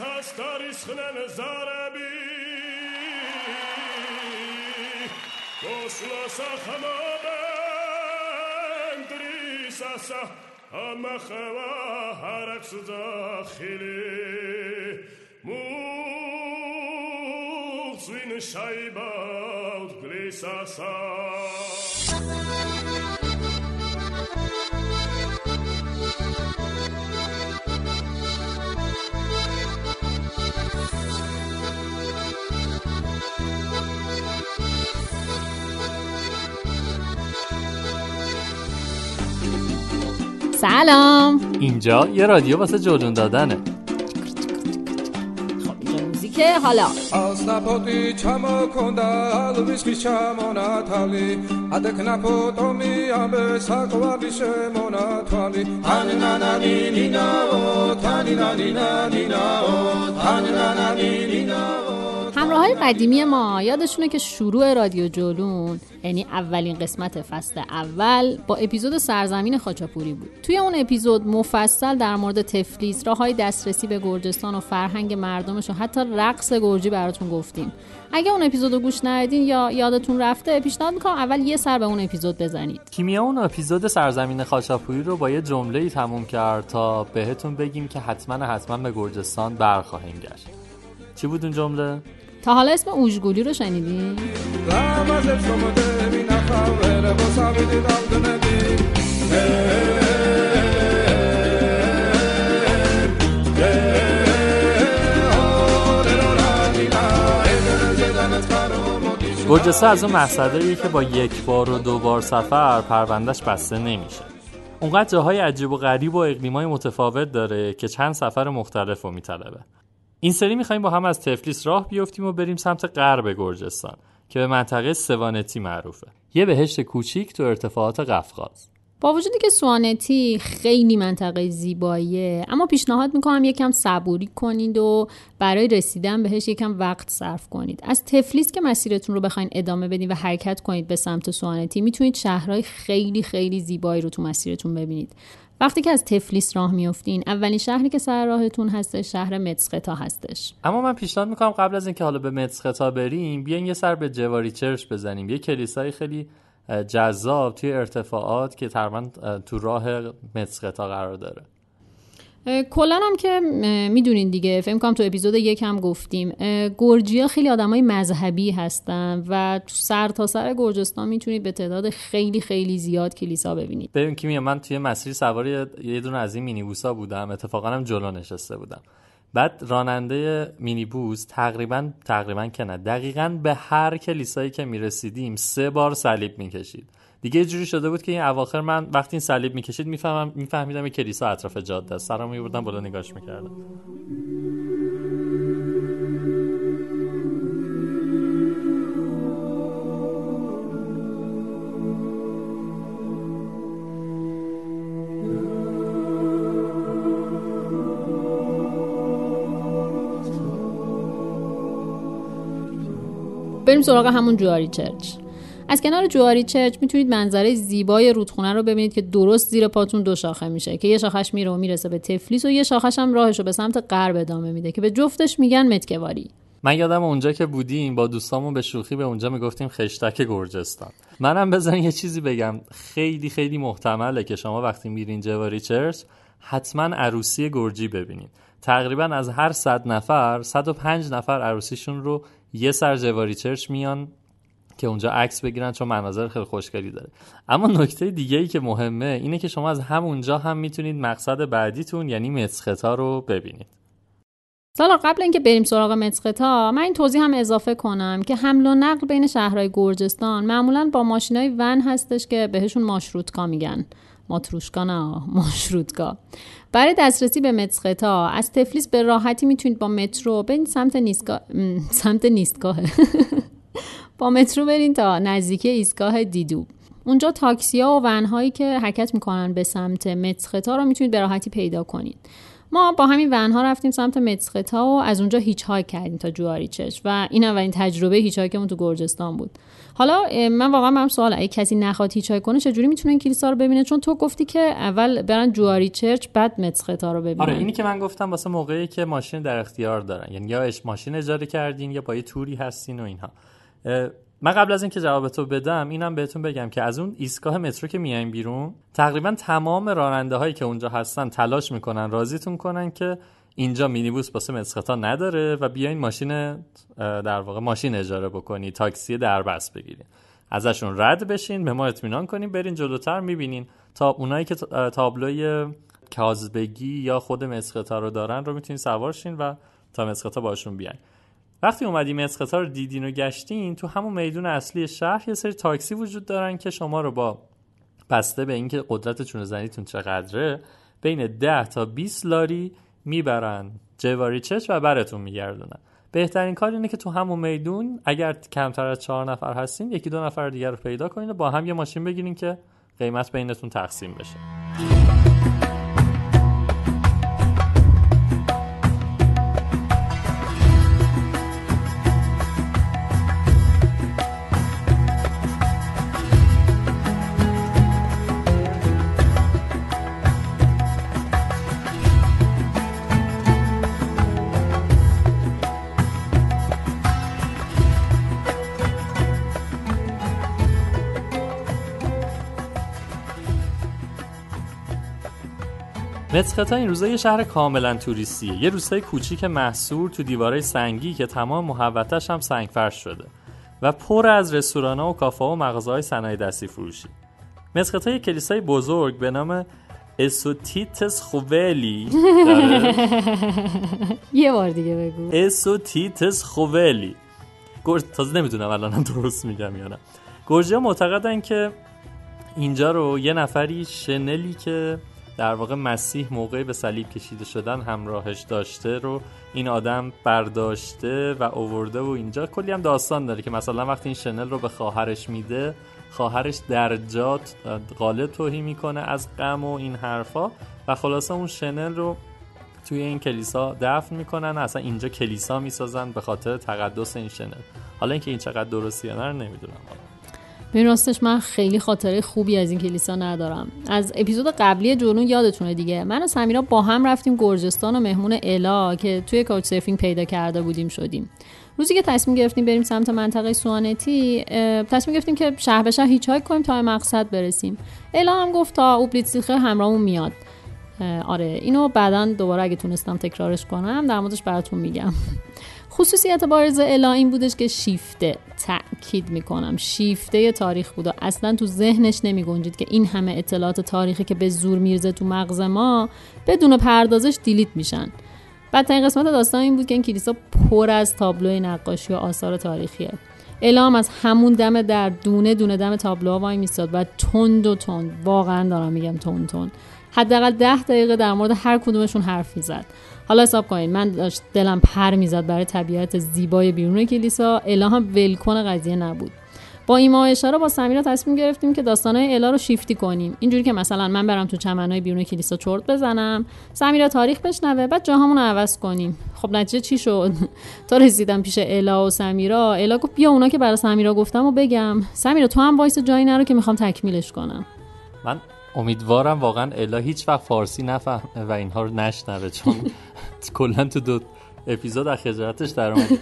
تستار ishlene zarabi Poslo sa khamoben drisasa amakhava haraks zakhili Muxvin shaibaut glisasa سلام. اینجا یه رادیو واسه جوجون دادنه. خب حالا. همراه های قدیمی ما یادشونه که شروع رادیو جولون یعنی اولین قسمت فصل اول با اپیزود سرزمین خاچاپوری بود. توی اون اپیزود مفصل در مورد تفلیس راه های دسترسی به گرجستان و فرهنگ مردمش و حتی رقص گرجی براتون گفتیم. اگه اون اپیزود گوش ندیدین یا یادتون رفته پیشنهاد می‌کنم اول یه سر به اون اپیزود بزنید. کیمیا اون اپیزود سرزمین خاچاپوری رو با یه جمله ای تموم کرد تا بهتون بگیم که حتما حتما به گرجستان برخواهیم گشت. چی بود اون جمله؟ تا حالا اسم اوژگولی رو شنیدین؟ گرجسه از اون مسئله که با یک بار و دو بار سفر پروندهش بسته نمیشه اونقدر جاهای عجیب و غریب و اقلیمای متفاوت داره که چند سفر مختلف رو میطلبه این سری می‌خوایم با هم از تفلیس راه بیفتیم و بریم سمت غرب گرجستان که به منطقه سوانتی معروفه. یه بهشت کوچیک تو ارتفاعات قفقاز. با وجودی که سوانتی خیلی منطقه زیباییه اما پیشنهاد می‌کنم یکم صبوری کنید و برای رسیدن بهش یکم وقت صرف کنید. از تفلیس که مسیرتون رو بخواین ادامه بدین و حرکت کنید به سمت سوانتی می‌تونید شهرهای خیلی خیلی زیبایی رو تو مسیرتون ببینید. وقتی که از تفلیس راه میفتین اولین شهری که سر راهتون هستش شهر متسقطا هستش. اما من پیشنهاد می‌کنم قبل از اینکه حالا به متسقطا بریم بیاین یه سر به جواری چرچ بزنیم. یه کلیسای خیلی جذاب توی ارتفاعات که تقریبا تو راه متسقطا قرار داره. کلا هم که می‌دونین دیگه فکر کنم تو اپیزود یک هم گفتیم. گرجیا خیلی آدمای مذهبی هستن و تو سر تا سر گرجستان می‌تونید به تعداد خیلی خیلی زیاد کلیسا ببینید. ببین میگم من توی مسیر سوار یه دونه از این مینیبوسا بودم. اتفاقا هم جلو نشسته بودم. بعد راننده مینیبوس تقریبا تقریبا که نه دقیقا به هر کلیسایی که می‌رسیدیم سه بار صلیب می‌کشید. دیگه جوری شده بود که این اواخر من وقتی این صلیب می‌کشید میفهمیدم یه کلیسا اطراف جاده است. سرمو میبردم بالا نگاش می‌کردم. بریم سراغ همون جواری چرچ. از کنار جواری چرچ می‌تونید منظره زیبای رودخونه رو ببینید که درست زیر پاتون دو شاخه میشه که یه شاخش میره و می‌رسه به تفلیس و یه شاخش هم راهش رو به سمت غرب ادامه میده که به جفتش میگن متکواری. من یادم اونجا که بودیم با دوستامون به شوخی به اونجا می‌گفتیم خشتک گرجستان. منم بزن یه چیزی بگم خیلی خیلی محتمله که شما وقتی میرین جواری چرچ حتما عروسی گرجی ببینید. تقریبا از هر صد نفر 105 نفر عروسیشون رو یه سر جواری چرچ میان که اونجا عکس بگیرن چون مناظر خیلی خوشگلی داره. اما نکته دیگه ای که مهمه اینه که شما از همونجا هم می‌تونید مقصد بعدیتون یعنی مسختا رو ببینید. سالا قبل اینکه بریم سراغ مسقطا من این توضیح هم اضافه کنم که حمل و نقل بین شهرهای گرجستان معمولا با ماشینای ون هستش که بهشون ماشروتکا میگن. ماتروشکا نه ماشروتکا برای دسترسی به متسختا از تفلیس به راحتی می‌تونید با مترو برین سمت نیستگاه سمت نیستگاه. با مترو برین تا نزدیکی ایستگاه دیدو. اونجا تاکسی ها و ون هایی که حرکت می‌کنن به سمت متسختا رو می‌تونید به راحتی پیدا کنید. ما با همین ونها رفتیم سمت متسختا و از اونجا هیچ های کردیم تا جواریچش و این اولین تجربه هیچ اون تو گرجستان بود. حالا من واقعا برام سوال اگه کسی نخواد هیچ های کنه چجوری می‌تونه این کلیسا رو ببینه؟ چون تو گفتی که اول برن جواری چرچ بعد متسختا رو ببینن. آره اینی که من گفتم واسه موقعی که ماشین در اختیار دارن. یعنی یا ماشین اجاره کردین یا با یه توری هستین و اینها. من قبل از اینکه جواب تو بدم اینم بهتون بگم که از اون ایستگاه مترو که میایم بیرون تقریبا تمام راننده هایی که اونجا هستن تلاش می‌کنن راضیتون کنن که اینجا مینیبوس واسه مسخطا نداره و بیاین ماشین در واقع ماشین اجاره بکنی تاکسی دربست بگیرین. ازشون رد بشین به ما اطمینان کنین برین جلوتر می‌بینین تا اونایی که تابلوی کازبگی یا خود مسخطا رو دارن رو می‌تونین سوارشین و تا مسخطا باشون بیاین. وقتی اومدیم اسقطار رو دیدین و گشتین تو همون میدون اصلی شهر یه سری تاکسی وجود دارن که شما رو با بسته به اینکه قدرت چونه زنیتون چقدره بین 10 تا 20 لاری می‌برن. جواری چش و براتون میگردونن. بهترین کار اینه که تو همون میدون اگر کمتر از چهار نفر هستین یکی دو نفر دیگر رو پیدا کنین و با هم یه ماشین بگیرین که قیمت بینتون تقسیم بشه. متسختا این روزا یه شهر کاملا توریستیه یه روستای کوچیک محصور تو دیواره سنگی که تمام محوطش هم سنگ فرش شده و پر از رستوران و کافه و مغازه های صنایع دستی فروشی مسختا یه کلیسای بزرگ به نام اسوتیتس خوولی یه بار دیگه بگو. اسوتیتس خوولی. تازه نمی‌دونم الان درست میگم یا نه. گرجی معتقدن که اینجا رو یه نفری شنلی که در واقع مسیح موقعی به صلیب کشیده شدن همراهش داشته رو این آدم برداشته و اوورده و اینجا. کلی هم داستان داره که مثلا وقتی این شنل رو به خواهرش میده خواهرش درجات غالب توهی می‌کنه از غم و این حرفا و خلاصه اون شنل رو توی این کلیسا دفن می‌کنن اصلا اینجا کلیسا می‌سازن به خاطر تقدس این شنل. حالا اینکه این چقدر درستی یا نه نمی‌دونم. به راستش من خیلی خاطره خوبی از این کلیسا ندارم. از اپیزود قبلی جنون یادتونه دیگه. من و سمیرا با هم رفتیم گرجستان و مهمون الا که توی کوچ سرفینگ پیدا کرده بودیم شدیم. روزی که تصمیم گرفتیم بریم سمت منطقه سوانتی تصمیم گرفتیم که شهر به شهر هیچ کنیم تا مقصد برسیم. الا هم گفت تا اوبلیتسیخه همراهمون میاد. آره اینو بعدا دوباره اگه تونستم تکرارش کنم در موردش براتون میگم. خصوصیت بارز الا این بودش که شیفته تاکید می‌کنم. شیفته تاریخ بود و اصلا تو ذهنش نمی گنجید که این همه اطلاعات تاریخی که به زور میرزه تو مغز ما بدون پردازش دیلیت میشن. بدترین قسمت داستان این بود که این کلیسا پر از تابلوی نقاشی و آثار تاریخیه. الهام از همون دم در دونه دونه دم تابلوها وای میستاد و تند و تند. واقعا دارم میگم تند تند. حداقل ده دقیقه در مورد هر کدومشون حرف می‌زد. حالا حساب کنید من داشت دلم پر می‌زد برای طبیعت زیبای بیرون کلیسا. الا هم ولکن قضیه نبود. با ایما اشاره با سمیرا تصمیم گرفتیم که داستانهای الا رو شیفتی کنیم. اینجوری که مثلا من برم تو چمنهای بیرون کلیسا چرت بزنم سمیرا تاریخ بشنوه بعد جاهامون رو عوض کنیم. خب نتیجه چی شد؟ تا رسیدم پیش الا و سمیرا. الا گفت بیا اونا که برای سمیرا گفتم و بگم. سمیرا تو هم وایس جایی نرو که می‌خوام تکمیلش کنم. من امیدوارم واقعا الا هیچ وقت فارسی نفهمه و اینها رو نشنوه چون کلا تو دو اپیزود از خجالتش در اومد.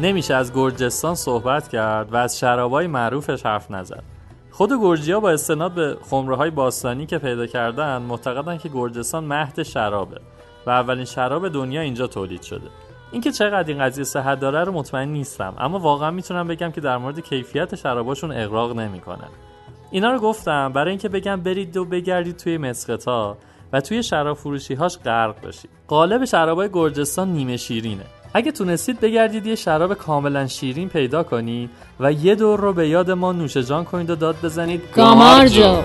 نمیشه از گرجستان صحبت کرد و از شرابای معروفش حرف نزد. خود گرجیا با استناد به خمره های باستانی که پیدا کردن معتقدن که گرجستان مهد شرابه و اولین شراب دنیا اینجا تولید شده. اینکه چقدر این قضیه صحت داره رو مطمئن نیستم اما واقعا می‌تونم بگم که در مورد کیفیت شراباشون اقراق نمی‌کنن. اینا رو گفتم برای اینکه بگم برید و بگردید توی مسقطا و توی شراب فروشی هاش غرق بشید. قالب شرابای گرجستان نیمه شیرینه. اگه تونستید بگردید یه شراب کاملا شیرین پیدا کنید و یه دور رو به یاد ما نوش جان کنید و داد بزنید. گامارجو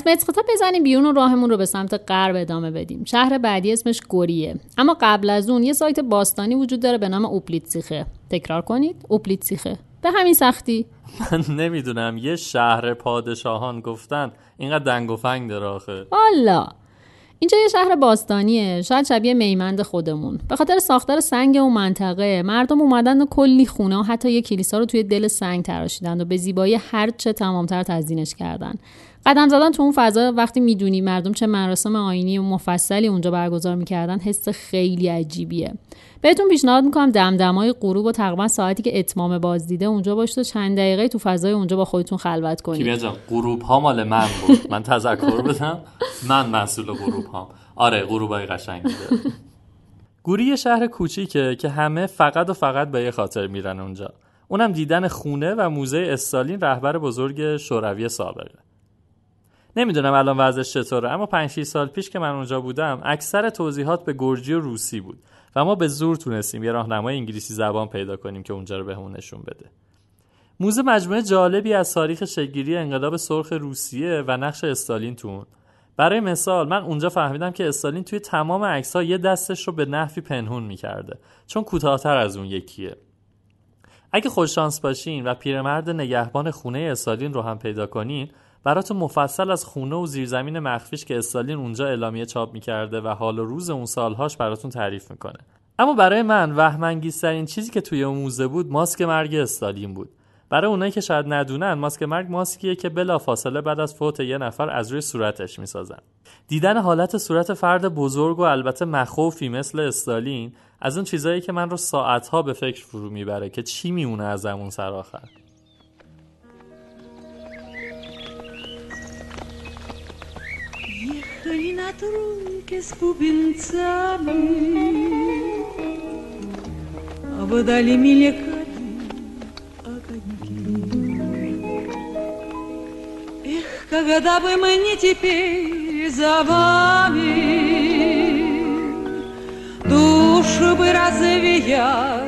از متقتا بزنیم بیرون و راهمون رو به سمت غرب ادامه بدیم. شهر بعدی اسمش گوریه. اما قبل از اون یه سایت باستانی وجود داره به نام اوپلیتسیخه تکرار کنید. اوپلیتسیخه به همین سختی. من نمی‌دونم. یه شهر پادشاهان گفتن اینقدر دنگ و فنگ داره آخه. والا. اینجا یه شهر باستانیه. شاید شبیه میمند خودمون. به خاطر ساختار سنگ اون منطقه مردم اومدن و کلی خونه و حتی یه کلیسا رو توی دل سنگ تراشیدن و به زیبایی هر چه تمامتر تزیینش کردن. قدم زدن تو اون فضا وقتی می‌دونی مردم چه مراسم آینی و مفصلی اونجا برگزار می‌کردن حس خیلی عجیبیه. بهتون پیشنهاد می‌کنم دمدمای غروب و تقریبا ساعتی که اتمام بازدیده اونجا باشید و چند دقیقه تو فضای اونجا با خودتون خلوت کنید. کیمیا جان غروب ها مال من بود. من تذکر بدم. من مسئول غروب هام آره غروب های قشنگ بوده. گوری شهر کوچیکه که همه فقط و فقط به یه خاطر میرن اونجا. اونم دیدن خونه و موزه استالین رهبر بزرگ شوروی سابقه. نمی‌دونم الان وضعش چطوره اما 5 6 سال پیش که من اونجا بودم اکثر توضیحات به گرجی و روسی بود و ما به زور تونستیم یه راهنمای انگلیسی زبان پیدا کنیم که اونجا رو بهمون نشون بده. موزه مجموعه جالبی از تاریخ شگیری انقلاب سرخ روسیه و نقش استالین تو برای مثال من اونجا فهمیدم که استالین توی تمام عکس‌ها یه دستش رو به نحوی پنهون می‌کرده چون کوتاهتر از اون یکیه. اگه خوششانس باشین و پیرمرد نگهبان خونه استالین رو هم پیدا کنین براتون مفصل از خونه و زیرزمین مخفیش که استالین اونجا اعلامیه چاپ می‌کرده و حال و روز اون سالهاش براتون تعریف می‌کنه. اما برای من وهمانگیزترین چیزی که توی موزه بود ماسک مرگ استالین بود. برای اونایی که شاید ندونن ماسک مرگ ماسکیه که بلا فاصله بعد از فوت یه نفر از روی صورتش می‌سازن. دیدن حالت صورت فرد بزرگ و البته مخوفی مثل استالین از اون چیزایی که من رو ساعتها به فکر فرو می‌بره که چی میمونه از همون سر آخر. Ехали на тройке с бубенцами, Обдали мелькали огоньки. Эх, когда бы мы не теперь за вами, Душу бы развеять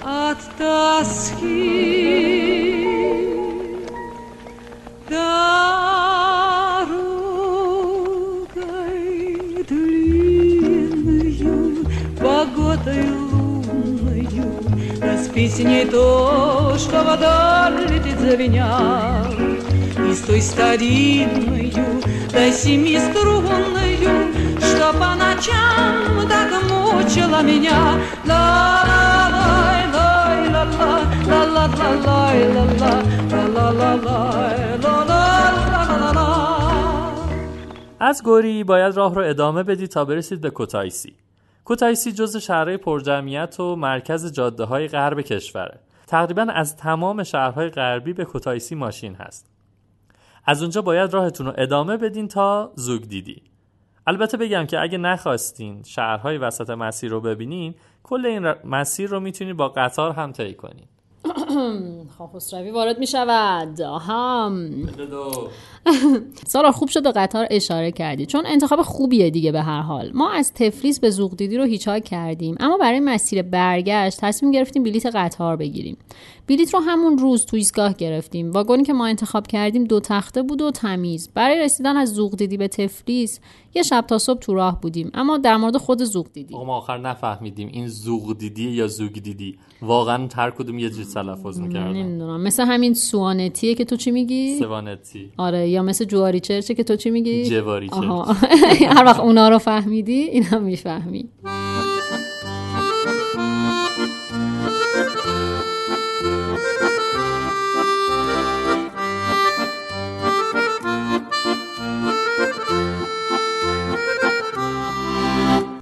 от тоски. Дорогой Распись не то, что вдаль летит звеня, И с той старинною, да семиструнною, Что по ночам так мучила меня. Ла-ла-лай, лай, ла-ла, ла-ла-ла-лай, ла-ла, ла-ла-ла-лай, ла-ла-ла-ла-ла. از گوری باید راه رو ادامه بدید تا برسید به کوتایسی. کوتایسی جزء شهرهای پرجمعیت و مرکز جاده های غرب کشوره. تقریبا از تمام شهرهای غربی به کوتایسی ماشین هست. از اونجا باید راهتون رو ادامه بدین تا زوگدیدی. البته بگم که اگه نخواستین شهرهای وسط مسیر رو ببینین کل این مسیر رو می‌تونید با قطار هم طی کنین خسروی وارد می شود هم سالار خوب شد به قطار اشاره کردی. چون انتخاب خوبیه دیگه به هر حال. ما از تفلیس به زوگدیدی رو hitch کردیم. اما برای مسیر برگشت تصمیم گرفتیم بلیت قطار بگیریم. بلیت رو همون روز تو ایستگاه گرفتیم. واگنی که ما انتخاب کردیم دو تخته بود و تمیز. برای رسیدن از زوغدیدی به تفلیس یه شب تا صبح تو راه بودیم. اما در مورد خود زوغدیدی ما آخر نفهمیدیم این زوغدیدی یا زوگدیدی. واقعا هر کدوم یه جور تلفظ می‌کردن. نمی‌دونم. مثل همین سوانتیه که تو چی میگی؟ سوانتی. آره یا مثل جواری چرچه که تو چی میگی؟ جواری چرچ هر وقت اونا رو فهمیدی این هم می‌فهمی.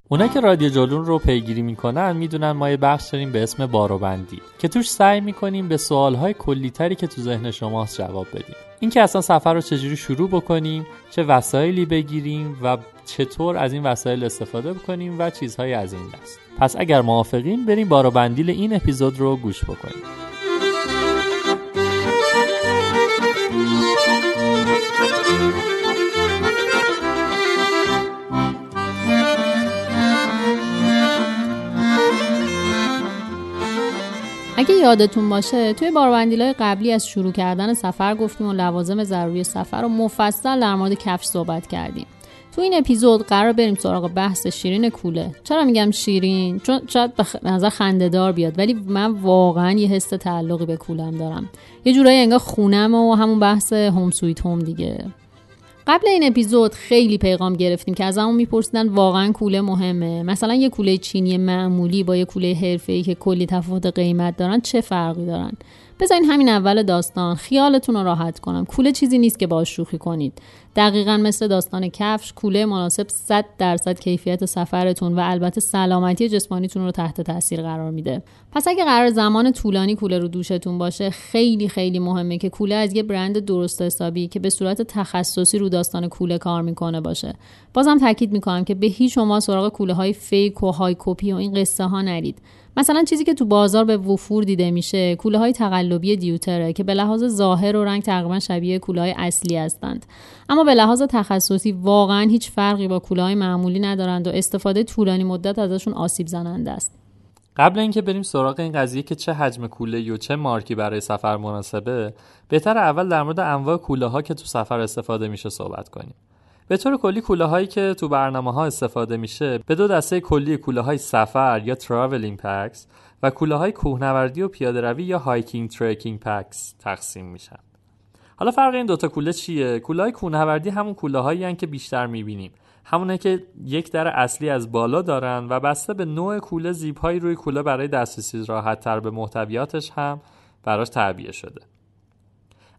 اونا که رادیو جلون رو پیگیری می‌کنن می‌دونن ما یه بخش داریم به اسم باروبندی که توش سعی می‌کنیم به سوالهای کلیتری که تو ذهن شماست جواب بدیم. اینکه اصلا سفر رو چجوری شروع بکنیم چه وسایلی بگیریم و چطور از این وسایل استفاده بکنیم و چیزهای از این دست. پس اگر موافقین بریم باروبندیل این اپیزود رو گوش بکنیم. اگه یادتون باشه توی باروندیلای قبلی از شروع کردن سفر گفتیم و لوازم ضروری سفر رو مفصل در مورد کفش صحبت کردیم. تو این اپیزود قرار بریم سراغ بحث شیرین کوله. چرا میگم شیرین؟ چون شاید به نظر خندهدار بیاد ولی من واقعا یه حس تعلقی به کولم دارم. یه جورایی انگار خونم و همون بحث هوم سویت هوم دیگه. قبل این اپیزود خیلی پیغام گرفتیم که از همون میپرسیدن واقعا کوله مهمه. مثلا یه کوله چینی معمولی با یه کوله حرفه‌ای که کلی تفاوت قیمت دارن چه فرقی دارن؟ بذارین همین اول داستان. خیالتون رو راحت کنم. کوله چیزی نیست که باش شوخی کنید. دقیقا مثل داستان کفش کوله مناسب 100 درصد کیفیت سفرتون و البته سلامتی جسمانیتون رو تحت تاثیر قرار میده. پس اگه قرار زمان طولانی کوله رو دوشتون باشه خیلی خیلی مهمه که کوله از یه برند درست حسابی که به صورت تخصصی رو داستان کوله کار می‌کنه باشه. بازم تاکید می‌کنم که به هیچ شما سراغ کوله های فیک و های کپی و این قصه ها نرید. مثلا چیزی که تو بازار به وفور دیده میشه کوله های تقلبی دیوتره که به لحاظ ظاهر و رنگ تقریبا شبیه کوله های اصلی هستند. اما به لحاظ تخصصی واقعا هیچ فرقی با کوله های معمولی ندارند و استفاده طولانی مدت ازشون آسیب زننده است. قبل اینکه بریم سراغ این قضیه که چه حجم کوله و چه مارکی برای سفر مناسبه بهتر اول در مورد انواع کوله ها که تو سفر استفاده میشه صحبت کنیم. به طور کلی کوله هایی که تو برنامه ها استفاده میشه به دو دسته کلی کوله های سفر یا تراولینگ پکس و کوله های کوهنوردی و پیاده روی یا هایکینگ و traveling packs تقسیم میشن. حالا فرق این دوتا کوله چیه؟ کوله های کوهنوردی همون کوله هایی که بیشتر می‌بینیم. همونه که یک در اصلی از بالا دارن و بسته به نوع کوله زیپ هایی روی کوله برای دسترسی راحت تر به محتویاتش هم براش تعبیه شده.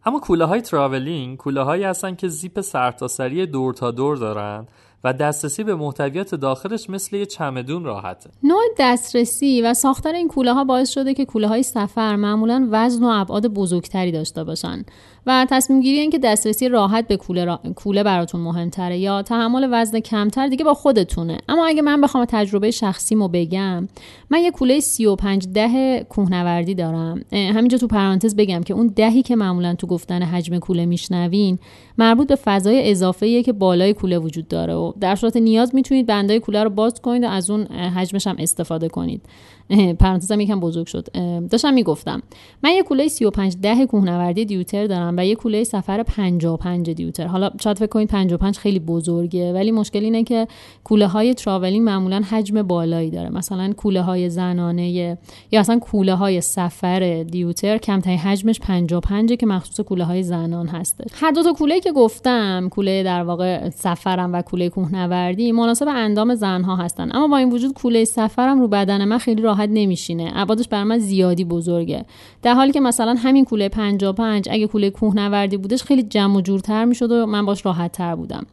اما کوله های traveling کوله هایی هستن که زیپ سرتاسری دور تا دور دارن و دسترسی به محتویات داخلش مثل یه چمدون راحته. نوع دسترسی و ساختار این کوله ها باعث شده که کوله های سفر معمولا وزن و ابعاد بزرگتری داشته باشن و تصمیم گیری این که دسترسی راحت به کوله, را... کوله براتون مهمتره یا تحمل وزن کمتر دیگه با خودتونه. اما اگه من بخوام تجربه شخصیمو بگم من یه کوله 35 ده کوهنوردی دارم. همینجا تو پرانتز بگم که اون دهی که معمولا تو گفتن حجم کوله میشنوین مربوط به فضای اضافه که بالای کوله وجود داره و در صورت نیاز می‌تونید بندای کوله رو باز کنید و از اون حجمش هم استفاده کنید. پرانتزم یکم بزرگ شد. داشتم می‌گفتم من یه کوله 35 ده کوهنوردی دیوتر دارم و یه کوله سفر 55 دیوتر. حالا شاید فکر کنید 55 خیلی بزرگه ولی مشکل اینه که کوله های تراولینگ معمولا حجم بالایی داره. مثلا کوله های زنانه یا اصلا کوله های سفر دیوتر کمترین حجمش 55 که مخصوص کوله های زنان هسته. هر دو تا کوله که گفتم کوله در واقع سفرم و کوله کوهنوردی مناسب اندام زنها هستن. اما با این وجود کوله سفرم رو بدن من خیلی راحت نمیشینه. ابعادش بر من زیادی بزرگه. در حالی که مثلا همین کوله 55 اگه کوله کوهنوردی بودش خیلی جمع و جورتر می‌شد و من باش راحت تر بودم.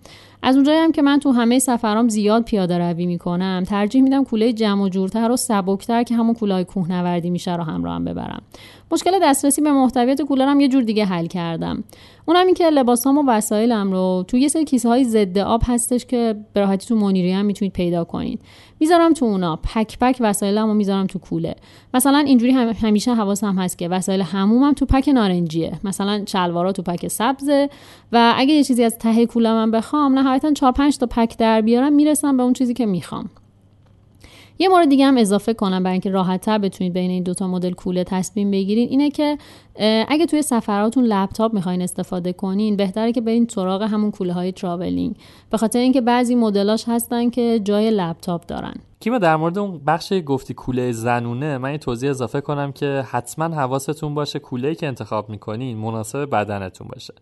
از اونجایی هم که من تو همه سفرام زیاد پیاده روی می‌کنم ترجیح میدم کوله جمع و جورتر و سبکتر که همون کوله کوهنوردی میشه رو همراه هم ببرم. مشکل دسترسی به محتویات کولرم یه جور دیگه حل کردم. اونم این که لباسام و وسایلم رو تو یه سری کیسه های ضد آب هستش که به راحتی تو منیری هم می‌تونید پیدا کنید. می‌ذارم تو اونا. پک پک وسایلم رو می‌ذارم تو کوله. مثلا اینجوری هم همیشه حواسم هست که وسایل همومم تو پک نارنجیه. مثلا شلوارا تو پک سبزه و اگه یه چیزی از ته کوله من بخوام نهایتا 4 5 تا پک در بیارم می‌رسم به اون چیزی که می‌خوام. یه مورد دیگه هم اضافه کنم برای اینکه راحتتر بتونید بین این دوتا مدل کوله تصمیم بگیرین اینه که اگه توی سفراتون لپتاپ می‌خواین استفاده کنین بهتره که برین سراغ همون کوله های تراولینگ به خاطر اینکه بعضی مدلاش هستن که جای لپتاپ دارن. کیما در مورد اون بخش گفتی کوله زنونه من یه توضیح اضافه کنم که حتما حواستون باشه کوله که انتخاب می‌کنین مناسب بدنتون باشه.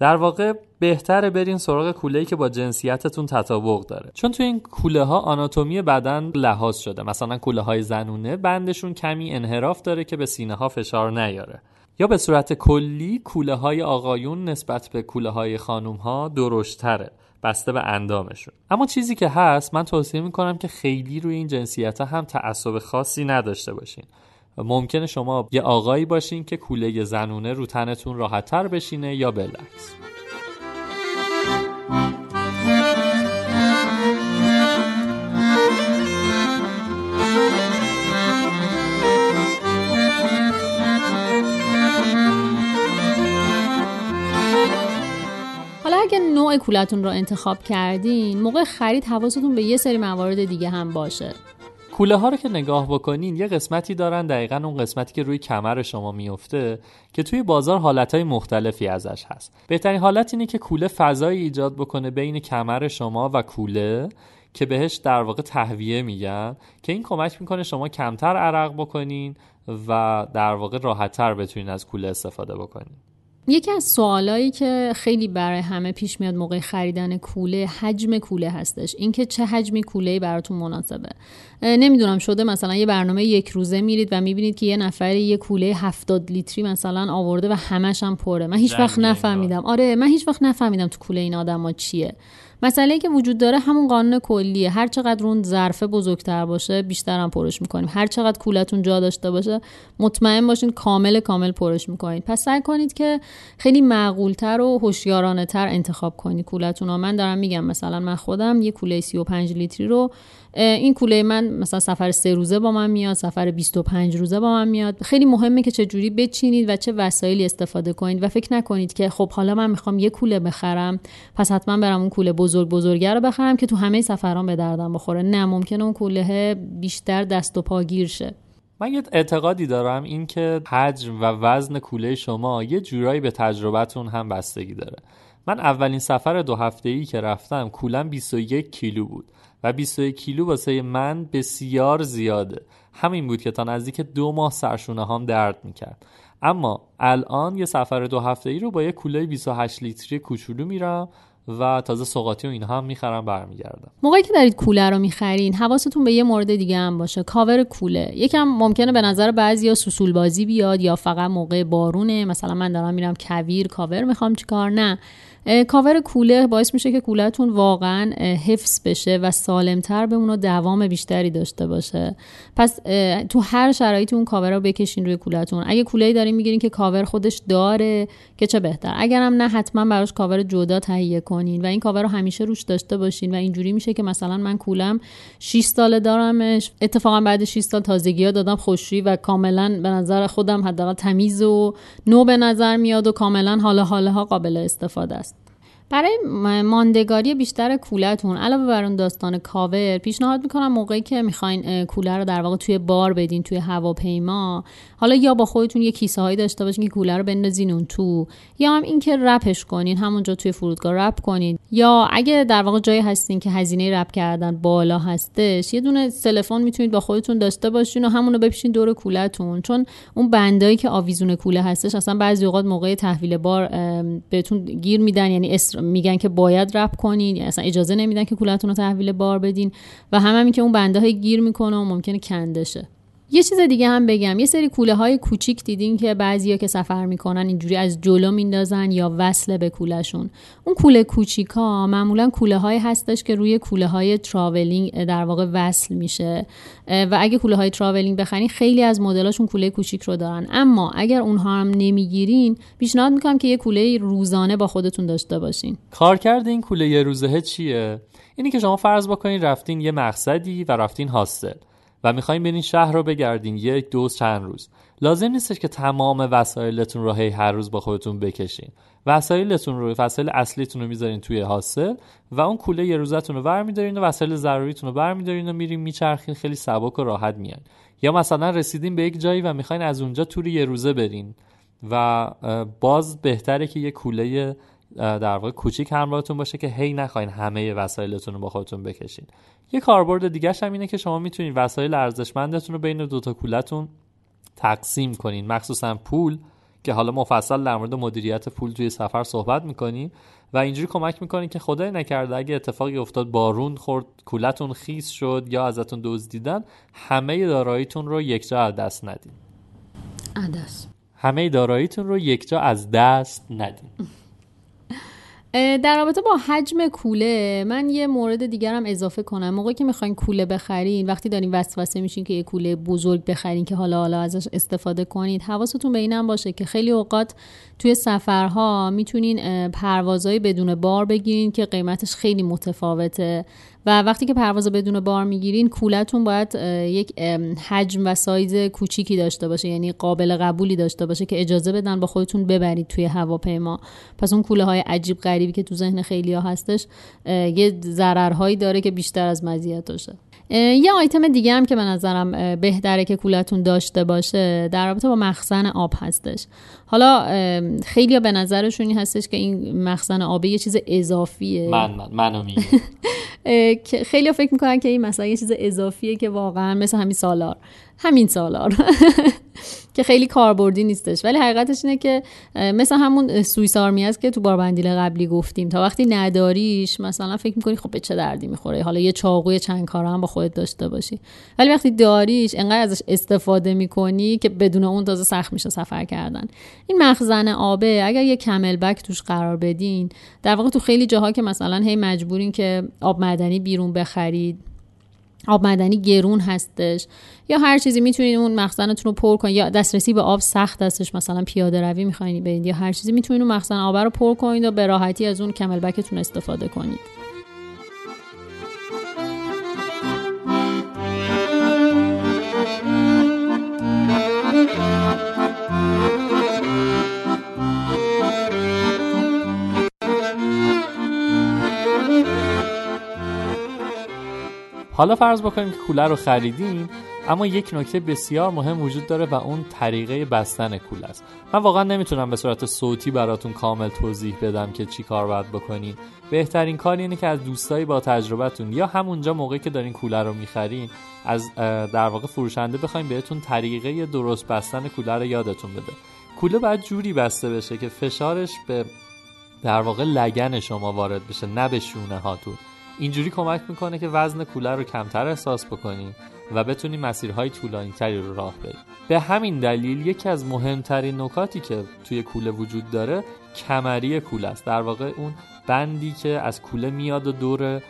در واقع بهتره برین سراغ کوله که با جنسیتتون تطابق داره. چون تو این کوله ها آناتومی بدن لحاظ شده. مثلا کوله های زنونه بندشون کمی انحراف داره که به سینه ها فشار نیاره. یا به صورت کلی کوله های آقایون نسبت به کوله های خانوم ها درشتره. بسته به اندامشون. اما چیزی که هست من توصیه می‌کنم که خیلی روی این جنسیت هم تعصب خاصی نداشته باشین. ممکنه شما یه آقایی باشین که کوله زنونه رو تنتون راحتتر بشینه یا بالعکس اگه نوع کولتون رو انتخاب کردین موقع خرید حواستون به یه سری موارد دیگه هم باشه. کوله ها رو که نگاه بکنین یه قسمتی دارن دقیقا اون قسمتی که روی کمر شما میفته که توی بازار حالت مختلفی ازش هست. بهترین حالت اینه که کوله فضایی ایجاد بکنه بین کمر شما و کوله که بهش در واقع تهویه میگن که این کمک می‌کنه شما کمتر عرق بکنین و در واقع راحتتر بتونین از کوله استفاده بکنین. یکی از سوالایی که خیلی برای همه پیش میاد موقع خریدن کوله حجم کوله هستش. اینکه چه حجمی کوله براتون مناسبه. نمی‌دونم شده مثلا یه برنامه یک روزه میرید و می‌بینید که یه نفر یه کوله 70 لیتری مثلا آورده و همش هم پره. من هیچ وقت نفهمیدم. آره من هیچ وقت نفهمیدم تو کوله این آدما چیه. مسئله که وجود داره همون قانون کلیه. هر چقدر اون ظرفه بزرگتر باشه بیشتر هم پرش می‌کنیم. هر چقدر کولتون جا داشته باشه مطمئن باشین کامل کامل پرش می‌کنید پس سعی کنید که خیلی معقولتر و هوشیارانه تر انتخاب کنید کولتون رو. من دارم میگم مثلا من خودم یه کوله 35 لیتری رو این کوله من مثلا سفر سه روزه با من میاد سفر 25 روزه با من میاد. خیلی مهمه که چه جوری بچینید و چه وسایلی استفاده کنید و فکر نکنید که خب حالا من می‌خوام یه کوله بخرم پس حتما برم اون کوله بزرگ بزرگه رو بخرم که تو همه سفران به دردم بخوره. نه ممکنه اون کوله بیشتر دست و پا گیر شه. من یه اعتقادی دارم این که حجم و وزن کوله شما یه جورایی به تجربتون هم بستگی داره. من اولین سفر دو هفته ای که رفتم کولم 21 کیلو بود. و 21 کیلو واسه من بسیار زیاده. همین بود که تا نزدیک دو ماه سرشونه هم درد می‌کرد. اما الان یه سفر دو هفته ای رو با یه کوله 28 لیتری کوچولو میرم و تازه سوقاتی و اینها هم می‌خرم برمیگردم. موقعی که دارید کوله رو می‌خرین حواستون به یه مورد دیگه هم باشه کاور کوله. یکم ممکنه به نظر بعضیا سوسول بازی بیاد یا فقط موقع بارونه. مثلا من دارم میرم کویر کاور می‌خوام چیکار؟ نه. کاور کوله باعث میشه که کولهتون واقعا حفظ بشه و سالمتر بمونه و دوام بیشتری داشته باشه. پس تو هر شرایطی اون کاور رو بکشین روی کولهتون. اگه کوله دارین می‌گیرین که کاور خودش داره که چه بهتر. اگرم نه حتما براش کاور جدا تهیه کنین و این کاور رو همیشه روش داشته باشین و اینجوری میشه که مثلا من کولم 6 ساله دارمش اتفاقا بعد 6 سال تازگی ها دادم خوشی و کاملا به نظر خودم حداقل تمیز و نو به نظر میاد و کاملا حالا حالا ها قابل استفاده است. برای ماندگاری بیشتر کولتون علاوه بر اون داستان کاور پیشنهاد می‌کنم موقعی که می‌خواین کوله رو در واقع توی بار بدین توی هواپیما حالا یا با خودتون یه کیسه هایی داشته باشین که کوله رو بندازین اون تو یا هم اینکه رپش کنین همونجا توی فرودگاه رپ کنین. یا اگه در واقع جایی هستین که هزینه رپ کردن بالا هستش یه دونه تلفن می‌تونید با خودتون داشته باشین و همونو بپیشین دور کولتون چون اون بندایی که آویزون کوله هستش اصلا بعضی اوقات موقع تحویل بار بهتون گیر میدن یعنی میگن که باید رپ کنین یا اصلا اجازه نمیدن که کولتون رو تحویل بار بدین. و هم که اون بنده های گیر می‌کنه و ممکنه کندشه یه چیز دیگه هم بگم. یه سری کوله های کوچیک دیدین که بعضیا که سفر می‌کنن اینجوری از جلو میندازن یا وصله به کولهشون. اون کوله کوچیکا معمولا کوله های هستش که روی کوله های تراولینگ در واقع وصل میشه. و اگه کوله های تراولینگ بخرین خیلی از مدلاشون کوله کوچیک رو دارن. اما اگر اونها هم نمی‌گیرین پیشنهاد می‌کنم که یه کوله روزانه با خودتون داشته باشین. کارکرد این کوله یه روزه چیه؟ اینی که شما فرض بکنین رفتین یه مقصدی و رفتین هاستل و می‌خواین برین شهر رو بگردین یک دو چند روز. لازم نیستش که تمام وسایلتون رو هی هر روز با خودتون بکشین. وسایلتون رو وسایل اصلیتون رو می‌ذارین توی حاصل و اون کوله یه روزتون رو برمیدارین و وسایل ضروریتون رو برمیدارین و میرین میچرخین خیلی سبک و راحت میان. یا مثلا رسیدین به یک جایی و می‌خواین از اونجا توری یه روزه برین و باز بهتره که یه کوله در واقع کوچیک همراهتون باشه که هی نخواین همه وسایلتون رو با خودتون بکشین. یه کاربرد دیگه هم اینه که شما می‌تونید وسایل ارزشمندتون رو بین دو تا کولتون تقسیم کنین. مخصوصا پول که حالا مفصل در مورد مدیریت پول توی سفر صحبت می‌کنیم و اینجوری کمک می‌کنین که خدای نکرده اگه اتفاقی افتاد بارون خورد کولتون خیس شد یا ازتون دزدیدن همه داراییتون رو یک جا از دست ندین. همه داراییتون رو یک جا از دست ندین. در رابطه با حجم کوله من یه مورد دیگرم اضافه کنم. موقعی که می‌خواین کوله بخرین وقتی دارین وسوسه میشین که یه کوله بزرگ بخرین که حالا حالا ازش استفاده کنید حواستون به اینم باشه که خیلی اوقات توی سفرها می‌تونین پروازهای بدون بار بگیرین که قیمتش خیلی متفاوته. و وقتی که پرواز بدون بار می‌گیرین کولتون باید یک حجم و سایز کوچیکی داشته باشه یعنی قابل قبولی داشته باشه که اجازه بدن با خودتون ببرید توی هواپیما. پس اون کوله های عجیب غریبی که تو ذهن خیلی ها هستش یه ضررهایی داره که بیشتر از مزیتاشه یه آیتم دیگه هم که به نظرم بهتره که کولتون داشته باشه در رابطه با مخزن آب هستش. حالا خیلی به نظرشون هستش که این مخزن آبی یه چیز اضافیه. من من منو خیلی فکر می‌کنن که این مثلا یه چیز اضافیه که واقعا مثل همین سالار. همین سالار. که خیلی کاربردی نیستش. ولی حقیقتش اینه که مثل همون سوئیس آرمی است که تو باربندیل قبلی گفتیم. تا وقتی نداریش مثلا فکر می‌کنی خب به چه دردی می‌خوره؟ حالا یه چاقوی چند کاره هم با خودت داشته باشی. ولی وقتی داریش انقدر ازش استفاده می‌کنی که بدون اون تازه سخت میشه سفر کردن. این مخزن آبه اگر یه کمل بک توش قرار بدین در واقع تو خیلی جاها که مثلا هی مجبورین که آب معدنی بیرون بخرید آب معدنی گرون هستش. یا هر چیزی می‌تونید اون مخزنتون رو پر کنید یا دسترسی به آب سخت هستش مثلا پیاده روی می‌خواین برید یا هر چیزی می‌تونید اون مخزن آب رو پر کنید و به راحتی از اون کمل بکتون استفاده کنید. حالا فرض بکنیم که کولر رو خریدیم اما یک نکته بسیار مهم وجود داره و اون طریقه بستن کوله است. من واقعا نمی‌تونم به صورت صوتی براتون کامل توضیح بدم که چی کار باید بکنین. بهترین کار اینه که از دوستایی با تجربتون یا همونجا موقعی که دارین کولر رو می‌خرین از در واقع فروشنده بخوایم بهتون طریقه درست بستن کولر رو یادتون بده. کوله باید جوری بسته بشه که فشارش به در واقع لگن شما وارد بشه نه به شونه هاتون. اینجوری کمک می‌کنه که وزن کولر رو کمتر احساس بکنیم و بتونیم مسیرهای طولانی تری رو راه بریم به همین دلیل یکی از مهمترین نکاتی که توی کوله وجود داره کمری کوله است. در واقع اون بندی که از کوله میاد و دور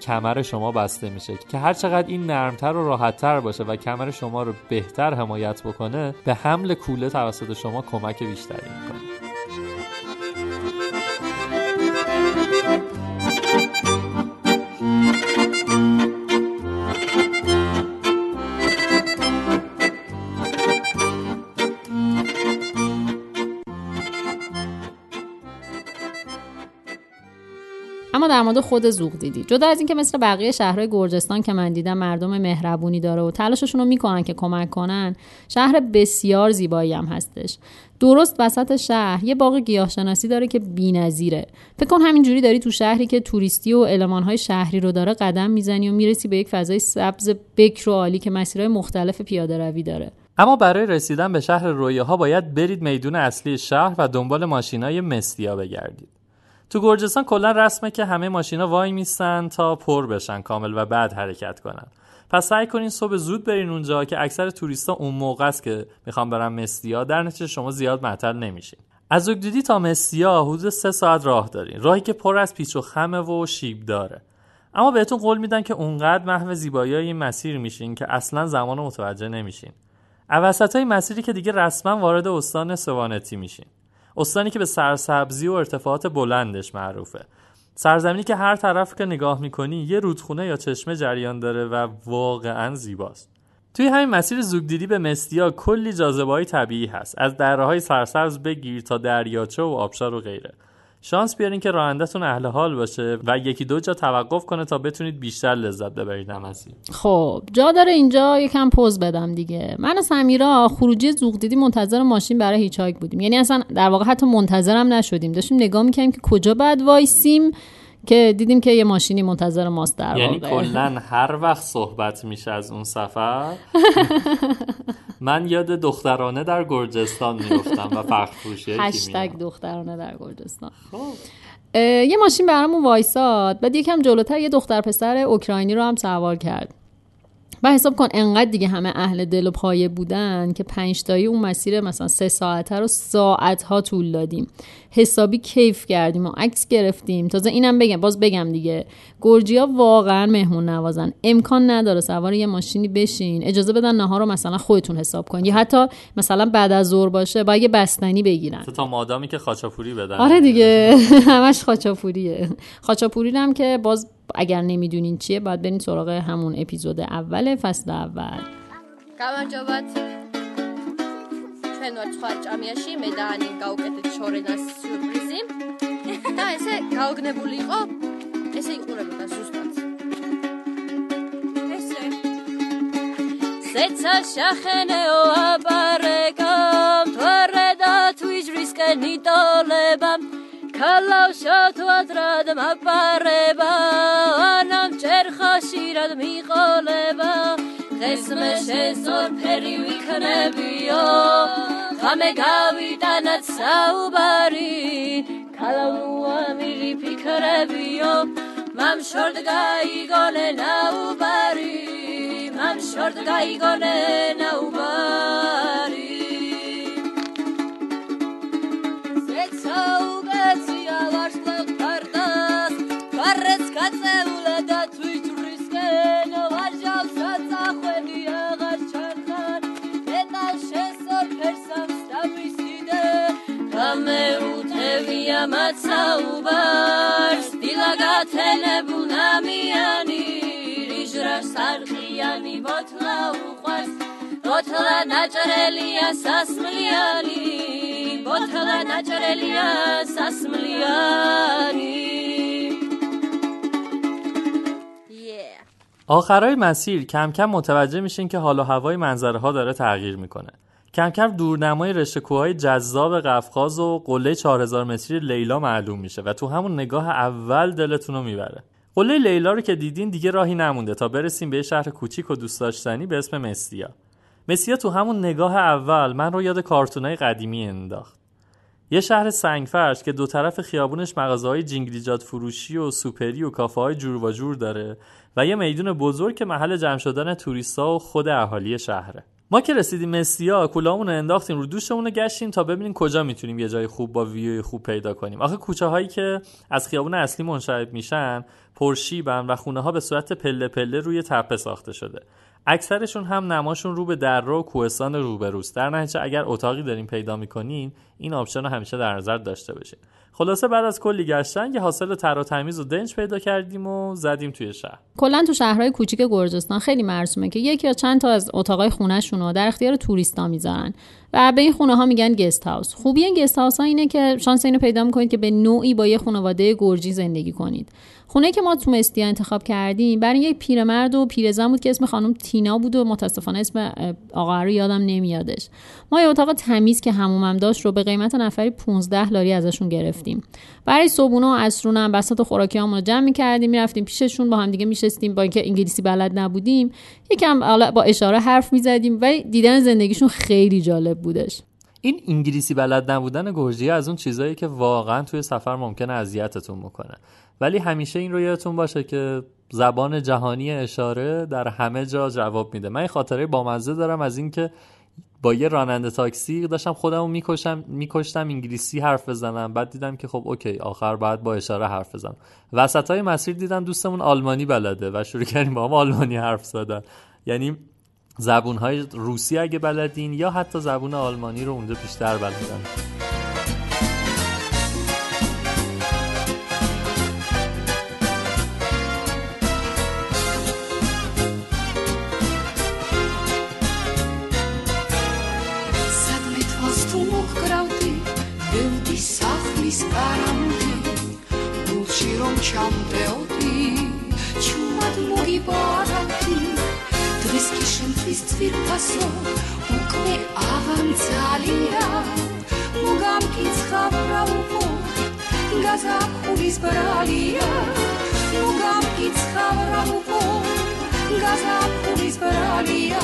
کمر شما بسته میشه که هر چقدر این نرمتر و راحتتر باشه و کمر شما رو بهتر حمایت بکنه به حمل کوله توسط شما کمک بیشتری می‌کنه. در مورد خود زوق دیدی. جدا از اینکه مثل بقیه شهرهای گرجستان که من دیدم مردم مهربونی داره و تلاششون رو می‌کنن که کمک کنن شهر بسیار زیبایی هم هستش. درست وسط شهر یه باغ گیاهشناسی داره که بی‌نظیره. فکر کن همینجوری داری تو شهری که توریستی و المانهای شهری رو داره قدم می‌زنی و می‌رسی به یک فضای سبز بکر و عالی که مسیرهای مختلف پیاده روی داره. اما برای رسیدن به شهر رویاها باید برید میدون اصلی شهر و دنبال ماشینای مستیا بگردید. تو گرجستان کلا رسمه که همه ماشینا وای میستن تا پر بشن کامل و بعد حرکت کنن. پس سعی کنین صبح زود برین اونجا که اکثر توریستا اون موقع است که می‌خوام برن مسیا در نتیجه شما زیاد معطل نمیشین. از اوگدودی تا مسیا حدود سه ساعت راه دارین. راهی که پر از پیچ و خمه و شیب داره. اما بهتون قول میدن که اونقدر محو زیبایی این مسیر میشین که اصلا زمان متوجه نمیشین. اوسط های مسیری که دیگه رسما وارد استان سوانتی میشین. استانی که به سرسبزی و ارتفاعات بلندش معروفه. سرزمینی که هر طرف که نگاه می‌کنی یه رودخونه یا چشمه جریان داره و واقعا زیباست. توی همین مسیر زوگدیدی به مستیا کلی جاذبه طبیعی هست. از دره های سرسبز بگیر تا دریاچه و آبشار و غیره. شانس بیارین که رانندهتون اهل حال باشه و یکی دو جا توقف کنه تا بتونید بیشتر لذت ببرید مسیر خب جا داره اینجا یکم پوز بدم دیگه. من و سمیرا خروجی زوغدیدی منتظر ماشین برای هیچایک بودیم. یعنی اصلا در واقع حتی منتظرم نشدیم. داشتیم نگاه می‌کنیم که کجا باید وایسیم. که دیدیم که یه ماشینی منتظر ماست در یعنی کلا هر وقت صحبت میشه از اون سفر من یاد دخترانه در گرجستان میفتم و فخر فروشی هشتگ دخترانه در گرجستان. اه، یه ماشین برامون وایساد بعد یکم جلوتر یه دختر پسر اوکراینی رو هم سوار کرد. و حساب کن انقدر دیگه همه اهل دل و پایه بودن که پنج تایی اون مسیر مثلا سه ساعته رو ساعت ها طول دادیم. حسابی کیف کردیم و عکس گرفتیم. تازه اینم بگم باز بگم دیگه. گرجیا واقعا مهمون نوازن. امکان نداره سوار یه ماشینی بشین. اجازه بدن نهار رو مثلا خودتون حساب کن. یا حتی مثلا بعد از ظهر باشه با یه بستنی بگیرن. تا مادامی که خاچاپوری بدن. آره دیگه. همش خاچاپوریه. خاچاپوری هم که باز اگر نمیدونین چیه باید برین سراغ همون اپیزود اول فصل اول გამარჯობათ ჩვენ ვართ სხვა ჭამიაში მე და ანი გავუკეთეთ შორენას სიურპრიზი და ესე გაოგნებული იყო ესე იყურებოდა ზუსტად ესე ზეცა შახენეო აპარეკამ თორე და თვიჯრისკენ იტოლებამ ქალავშოთ ვადრად მაპარება ანამ ჭერხაშირად მიყოლება. დღეს მე შესწორფერი ვიქნებიო ღამე გავიტანათ საუბარი. ქალავუა მირი ფიქრებიო მამ შორდ გაიგონე ნაუბარი მამ შორდ გაიგონე ნაუბარი გამეუთევია მაცაუბარს დილა გათენებულ ნამიანი რიჟრა სარხიანი ბოთლა უყვარს ბოთლა ნაჭრელია სასმლიანი ბოთლა ნაჭრელია სასმლიანი Yeah. آخرای مسیر کم کم متوجه میشین که حال و هوای منظره ها داره تغییر میکنه کم کم دورنمای رشته کوههای جذاب قفقاز و قله 4000 متری لیلا معلوم میشه و تو همون نگاه اول دلتون رو می‌بره. قله لیلا رو که دیدین دیگه راهی نمونده تا برسیم به شهر کوچیک و دوست داشتنی به اسم مسیا. مسیا تو همون نگاه اول من رو یاد کارتونای قدیمی انداخت. یه شهر سنگفرش که دو طرف خیابونش مغازه‌های جینگلیجات فروشی و سوپری و کافه های جور و جور داره و یه میدون بزرگ که محل جمع شدن توریستا و خود اهالی شهره. ما که رسیدیم مسیا کلامون رو انداختیم رو دوشمون رو گشتیم تا ببینیم کجا می‌تونیم یه جای خوب با ویوی خوب پیدا کنیم. آخه کوچه هایی که از خیابون اصلی منشعب میشن پرشیبن و خونه ها به صورت پله پله روی تپه ساخته شده. اکثرشون هم نماشون رو به دره و کوهستان روبروست. در نتیجه اگر اتاقی دارین پیدا می‌کنین این option رو همیشه در نظر داشته باشین. خلاصه بعد از کلی گشتن یه هاستل تر و تمیز و دنج پیدا کردیم و زدیم توی شهر. کلا تو شهرهای کوچیک گرجستان خیلی مرسومه که یکی یا چند تا از اتاقای خونهشون رو در اختیار توریستا می‌ذارن و به این خونه ها میگن guest house. خوبی این guest house ها اینه که شانس اینو پیدا می‌کنید که به نوعی با یه خانواده گرجی زندگی کنید. خونه که ما تو مستی انتخاب کردیم برای یک پیرمرد و پیرزن بود که اسم خانم تینا بود و متاسفانه اسم آقا رو یادم نمیادش. ما یه اتاق تمیز که همومم داشت رو به قیمت نفری 15 لاری ازشون گرفتیم. برای صبحونه و عصرونه هم بساط خوراکی رو جمع می‌کردیم می‌رفتیم پیششون با هم دیگه میشستیم با اینکه انگلیسی بلد نبودیم. یکم با اشاره حرف می‌زدیم ولی دیدن زندگیشون خیلی جالب بودش. این انگلیسی بلد نبودن گرجی از اون چیزایی که واقعا توی سفر ممکنه اذیتتون بکنه. ولی همیشه این رو یادتون باشه که زبان جهانی اشاره در همه جا جواب میده. من خاطره بامزه دارم از اینکه با یه راننده تاکسی داشتم خودمو می‌کشم میکشتم انگلیسی حرف بزنم. بعد دیدم که خب اوکی آخر باید با اشاره حرف بزنم. وسط های مسیر دیدم دوستمون آلمانی بلده و شروع کردیم با هم آلمانی حرف زدن. یعنی زبون های روسی اگه بلدین یا حتی زبون آلمانی رو اونجا بیشتر بلدن. კი შენთვის ძვირფასო უკვე აღარ ძალია მოგამკიცხავ რა უყო გაზაფხულის ბრალია მოგამკიცხავ რა უყო გაზაფხულის ბრალია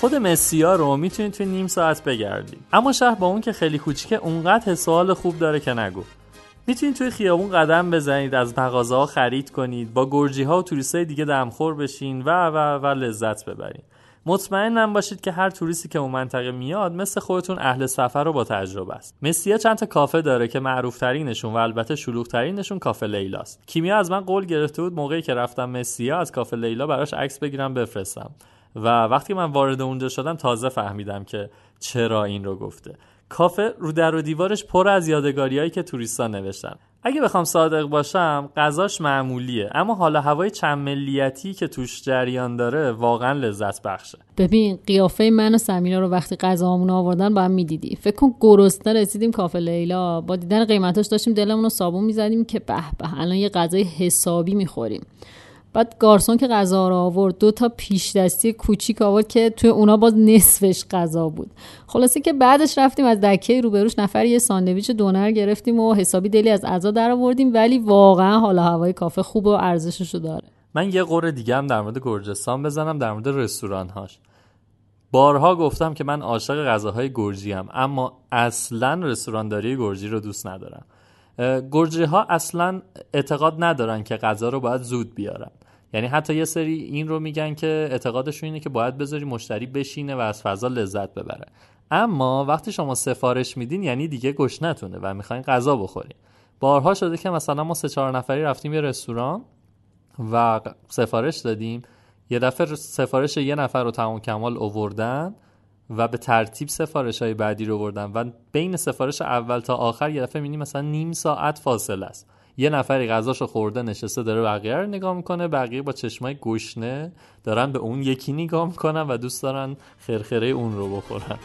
خود مسیا رو میتونید توی نیم ساعت بگردید اما شهر با اون که خیلی کوچیکه اونقدر حسال خوب داره که نگو می‌تونید توی خیابون قدم بزنید از مغازه ها خرید کنید با گرجی ها و توریست های دیگه دمخور بشین و و و لذت ببرید. مطمئنم باشید که هر توریستی که اون منطقه میاد مثل خودتون اهل سفر رو با تجربه است. مسیا چند تا کافه داره که معروف ترینشون و البته شلوغ ترینشون کافه لیلاست. کیمیا از من قول گرفته بود موقعی که رفتم مسیا از کافه لیلا براش عکس بگیرم بفرستم. و وقتی من وارد اونجا شدم تازه فهمیدم که چرا این رو گفته. کافه رو در و دیوارش پر از یادگاریایی که توریستا نوشتن. اگه بخوام صادق باشم غذاش معمولیه اما حالا هوای چند ملیتی که توش جریان داره واقعا لذت بخشه. ببین قیافه من و سمینا رو وقتی غذامون آوردن با هم می‌دیدی فکر کن گرسنه رسیدیم کافه لیلا. با دیدن قیمتاش داشتیم دلمون رو صابون می‌زدیم که به به الان یه غذای حسابی می‌خوریم. بعد گارسون که غذا رو آورد دو تا پیش دستی کوچیک آورد که توی اونا باز نصفش غذا بود. خلاصه که بعدش رفتیم از دکه روبروش نفر یه ساندویچ دونر گرفتیم و حسابی دلی از غذا در آوردیم ولی واقعا حالا هوای کافه خوب و ارزشش رو داره. من یه قره دیگه هم در مورد گرجستان بزنم در مورد رستوران هاش بارها گفتم که من عاشق غذاهای گرجی هم اما اصلا رستورانداری گرجی رو دوست ندارم. گرجی ها اصلا اعتقاد ندارن که غذا رو باید زود بیارن. یعنی حتی یه سری این رو میگن که اعتقادشون اینه که باید بذاری مشتری بشینه و از فضا لذت ببره. اما وقتی شما سفارش میدین یعنی دیگه گشنتونه و می‌خواین غذا بخورین. بارها شده که مثلا ما سه چهار نفری رفتیم یه رستوران و سفارش دادیم. یه دفعه سفارش یه نفر رو تمام کمال اووردن. و به ترتیب سفارش های بعدی رو بردن و بین سفارش اول تا آخر یه دفعه می‌بینی مثلا نیم ساعت فاصله است. یه نفری غذاشو خورده نشسته داره بقیه رو نگاه می‌کنه بقیه با چشمای گشنه دارن به اون یکی نگاه می‌کنن و دوست دارن خرخره اون رو بخورن.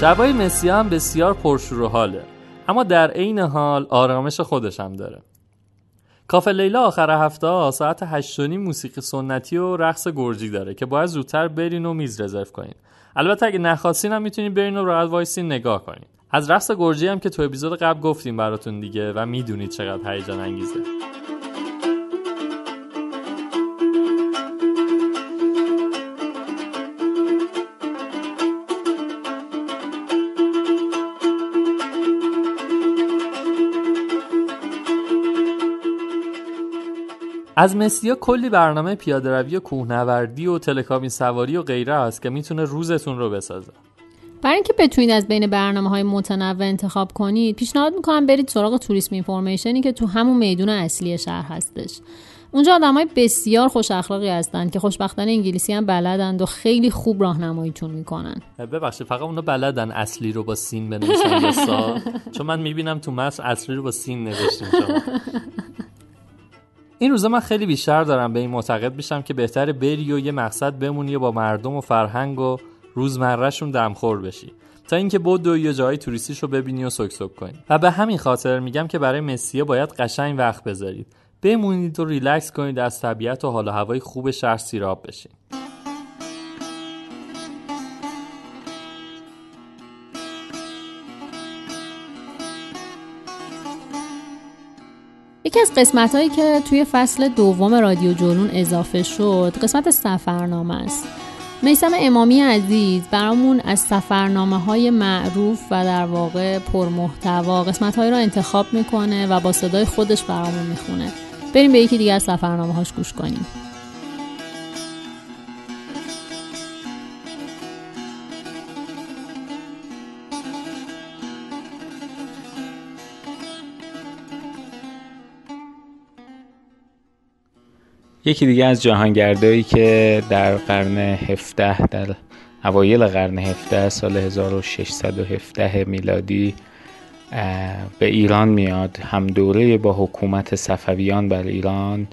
شبای مسیا هم بسیار پرشور و حاله. اما در عین حال آرامش خودش هم داره. کافه لیلا آخر هفته ساعت 8 موسیقی سنتی و رقص گرجی داره که باید زودتر برین و میز رزرو کنین. البته اگه نخواستین هم می‌تونین برین و راحت وایسین نگاه کنین. از رقص گرجی هم که تو اپیزود قبل گفتیم براتون دیگه و می‌دونید چقدر هیجان انگیزه. از مسیا کلی برنامه پیاده روی کوهنوردی و تلکابین سواری و غیره است که می‌تونه روزتون رو بسازه. برای اینکه بتونید از بین برنامه های متنوع انتخاب کنید پیشنهاد می‌کنم برید سراغ توریسم اینفورمیشنی که تو همون میدون اصلی شهر هستش. اونجا آدم های بسیار خوش اخلاقی هستند که خوشبختانه انگلیسی هم بلدند و خیلی خوب راهنماییتون می‌کنن. ببخشید فقط اونا بلدن اصلی رو با سین بنویسن چون من می‌بینم تو متن اصلی رو با سین نوشتیم این روزا من خیلی بیشتر دارم به این معتقد میشم که بهتر بری و یه مقصد بمونی و با مردم و فرهنگ و روزمرهشون دمخور بشی. تا اینکه بود و یه جایی توریستیش رو ببینی و سک سک کنی. و به همین خاطر میگم که برای مسیه باید قشنگ وقت بذارید. بمونید و ریلکس کنید از طبیعت و حال و هوای خوب شهر سیراب بشین. یکی از قسمت هایی که توی فصل دوم رادیو جنون اضافه شد قسمت سفرنامه است. میسم امامی عزیز برامون از سفرنامه های معروف و در واقع پرمحتوا قسمت هایی رو انتخاب می‌کنه و با صدای خودش برامون می‌خونه. بریم به یکی دیگه از سفرنامه هاش گوش کنیم. یکی دیگه از جهانگردایی که در قرن 17 در اوایل قرن 17 سال 1617 میلادی به ایران میاد. هم دوره با حکومت صفویان بر ایران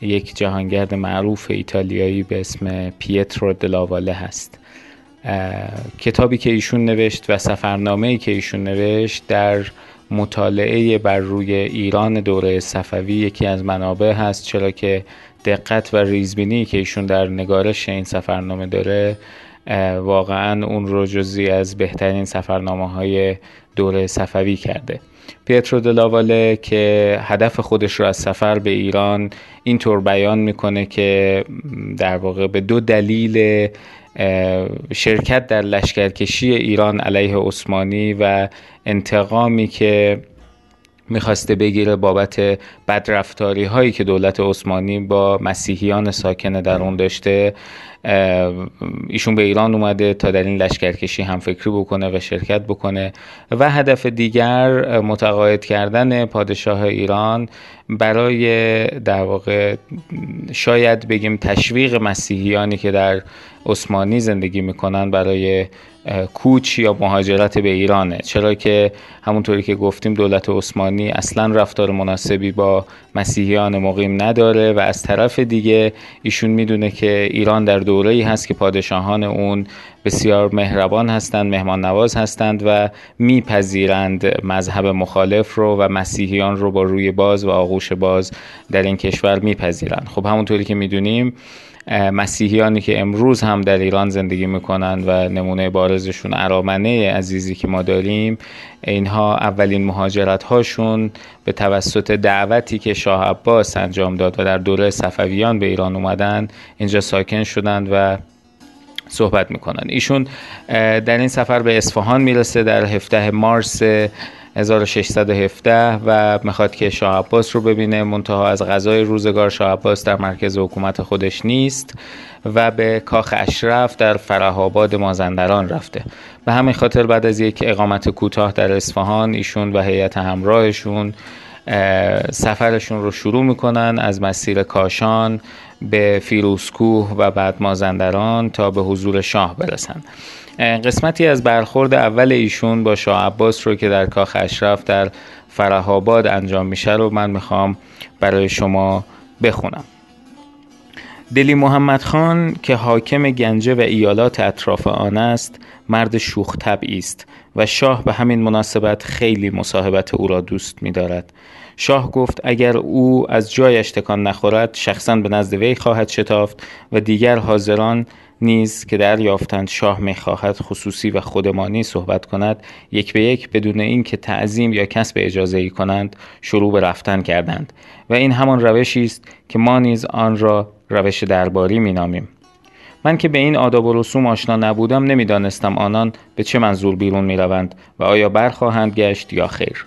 یک جهانگرد معروف ایتالیایی به اسم پیترو دلاواله هست. کتابی که ایشون نوشت و سفرنامه که ایشون نوشت در مطالعه بر روی ایران دوره صفوی یکی از منابع هست چرا که دقت و ریزبینی که ایشون در نگارش این سفرنامه داره واقعا اون رو جزی از بهترین سفرنامه های دوره صفوی کرده. پیترو دلاواله که هدف خودش رو از سفر به ایران اینطور بیان می‌کنه که در واقع به دو دلیل شرکت در لشکرکشی ایران علیه عثمانی و انتقامی که می‌خواسته بگیره بابت بدرفتاری هایی که دولت عثمانی با مسیحیان ساکن در اون داشته ایشون به ایران اومده تا در این لشکرکشی هم فکری بکنه و شرکت بکنه. و هدف دیگر متقاعد کردن پادشاه ایران برای در واقع شاید بگیم تشویق مسیحیانی که در عثمانی زندگی می‌کنن برای کوچ یا مهاجرت به ایرانه. چرا که همونطوری که گفتیم دولت عثمانی اصلا رفتار مناسبی با مسیحیان مقیم نداره و از طرف دیگه ایشون می‌دونه که ایران در دوره ای هست که پادشاهان اون بسیار مهربان هستند مهمان نواز هستند و میپذیرند مذهب مخالف رو و مسیحیان رو با روی باز و آغوش باز در این کشور میپذیرند. خب همونطوری که می‌دونیم مسیحیانی که امروز هم در ایران زندگی می‌کنند و نمونه بارزشون ارامنه عزیزی که ما داریم اینها اولین مهاجرت هاشون به توسط دعوتی که شاه عباس انجام داد و در دوره صفویان به ایران اومدن اینجا ساکن شدند و صحبت می‌کنن. ایشون در این سفر به اصفهان می‌رسه در 17 مارس 1617 و می‌خواد که شاه عباس رو ببینه. منتها از غذای روزگار شاه عباس در مرکز حکومت خودش نیست و به کاخ اشرف در فرهاباد مازندران رفته. به همین خاطر بعد از یک اقامت کوتاه در اصفهان ایشون و هیئت همراهشون سفرشون رو شروع می‌کنن از مسیر کاشان به فیروزکوه و بعد مازندران تا به حضور شاه برسن قسمتی از برخورد اول ایشون با شاه عباس رو که در کاخ اشرف در فرهاباد انجام میشه رو من می‌خوام برای شما بخونم دلی محمد خان که حاکم گنجه و ایالات اطراف آن است مرد شوخ طبعی است و شاه به همین مناسبت خیلی مصاحبت او را دوست می دارد. شاه گفت اگر او از جایش تکان نخورد شخصا به نزد وی خواهد شتافت و دیگر حاضران نیز که دریافتند شاه می‌خواهد خصوصی و خودمانی صحبت کند یک به یک بدون اینکه تعظیم یا کسب اجازه ای کنند شروع به رفتن کردند. و این همان روشی است که ما نیز آن را روش درباری مینامیم من که به این آداب و رسوم آشنا نبودم نمی‌دانستم آنان به چه منظور بیرون می‌روند و آیا برخواهند گشت یا خیر.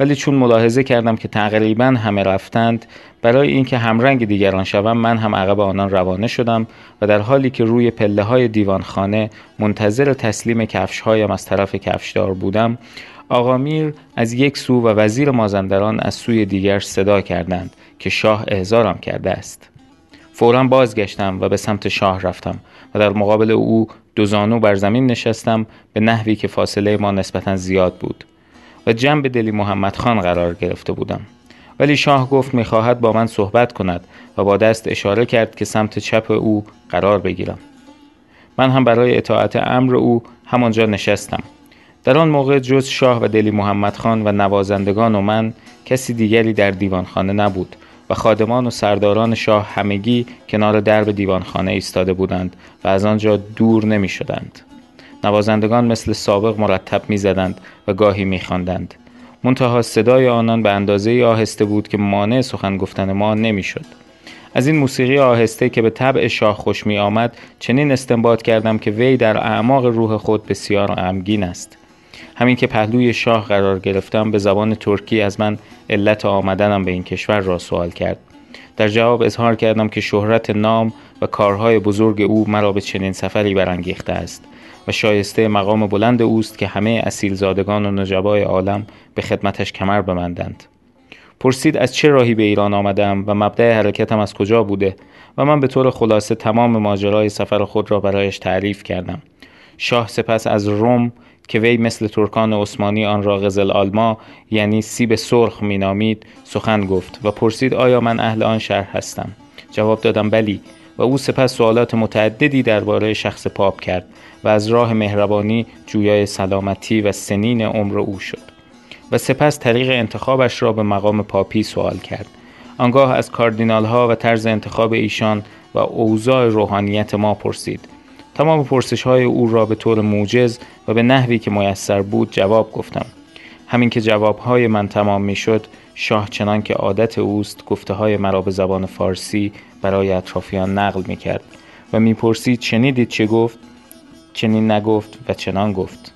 ولی چون ملاحظه کردم که تقریبا همه رفتند برای اینکه همرنگ دیگران شوم من هم عقب آنان روانه شدم و در حالی که روی پله های دیوانخانه منتظر تسلیم کفش هایم از طرف کفشدار بودم آقا میر از یک سو و وزیر مازندران از سوی دیگر صدا کردند که شاه احضارم کرده است. فورا بازگشتم و به سمت شاه رفتم و در مقابل او دو زانو بر زمین نشستم به نحوی که فاصله ما نسبتا زیاد بود. و جنب دلی محمد خان قرار گرفته بودم. ولی شاه گفت می‌خواهد با من صحبت کند و با دست اشاره کرد که سمت چپ او قرار بگیرم. من هم برای اطاعت امر او همانجا نشستم. در آن موقع جز شاه و دلی محمد خان و نوازندگان و من کسی دیگری در دیوانخانه نبود و خادمان و سرداران شاه همگی کنار درب دیوانخانه ایستاده بودند و از آنجا دور نمی شدند. نوازندگان مثل سابق مرتب می زدند و گاهی می خواندند. منتها صدای آنان به اندازه آهسته بود که مانع سخن گفتن ما نمی‌شد. از این موسیقی آهسته که به طبع شاه خوش می آمد چنین استنباط کردم که وی در اعماق روح خود بسیار غمگین است همین که پهلوی شاه قرار گرفتم به زبان ترکی از من علت آمدنم به این کشور را سوال کرد در جواب اظهار کردم که شهرت نام و کارهای بزرگ او مرا به چنین سفری برانگیخته است و شایسته مقام بلند اوست که همه اصیلزادگان و نجبای عالم به خدمتش کمر بمندند. پرسید از چه راهی به ایران آمدم و مبدع حرکتم از کجا بوده و من به طور خلاصه تمام ماجرای سفر خود را برایش تعریف کردم. شاه سپس از روم که وی مثل ترکان عثمانی آن را غزل آلما یعنی سیب سرخ مینامید سخن گفت و پرسید آیا من اهل آن شهر هستم؟ جواب دادم بلی. و او سپس سوالات متعددی درباره شخص پاپ کرد. و از راه مهربانی جویای سلامتی و سنین عمر او شد و سپس طریق انتخابش را به مقام پاپی سوال کرد. آنگاه از کاردینال ها و طرز انتخاب ایشان و اوضاع روحانیت ما پرسید. تمام پرسش های او را به طور موجز و به نحوی که میسر بود جواب گفتم. همین که جواب های من تمام می شد شاه چنان که عادت اوست گفته های مرا به زبان فارسی برای اطرافیان نقل می کرد و می‌پرسید شنیدید چه گفت؟ چنین نگفت و چنان گفت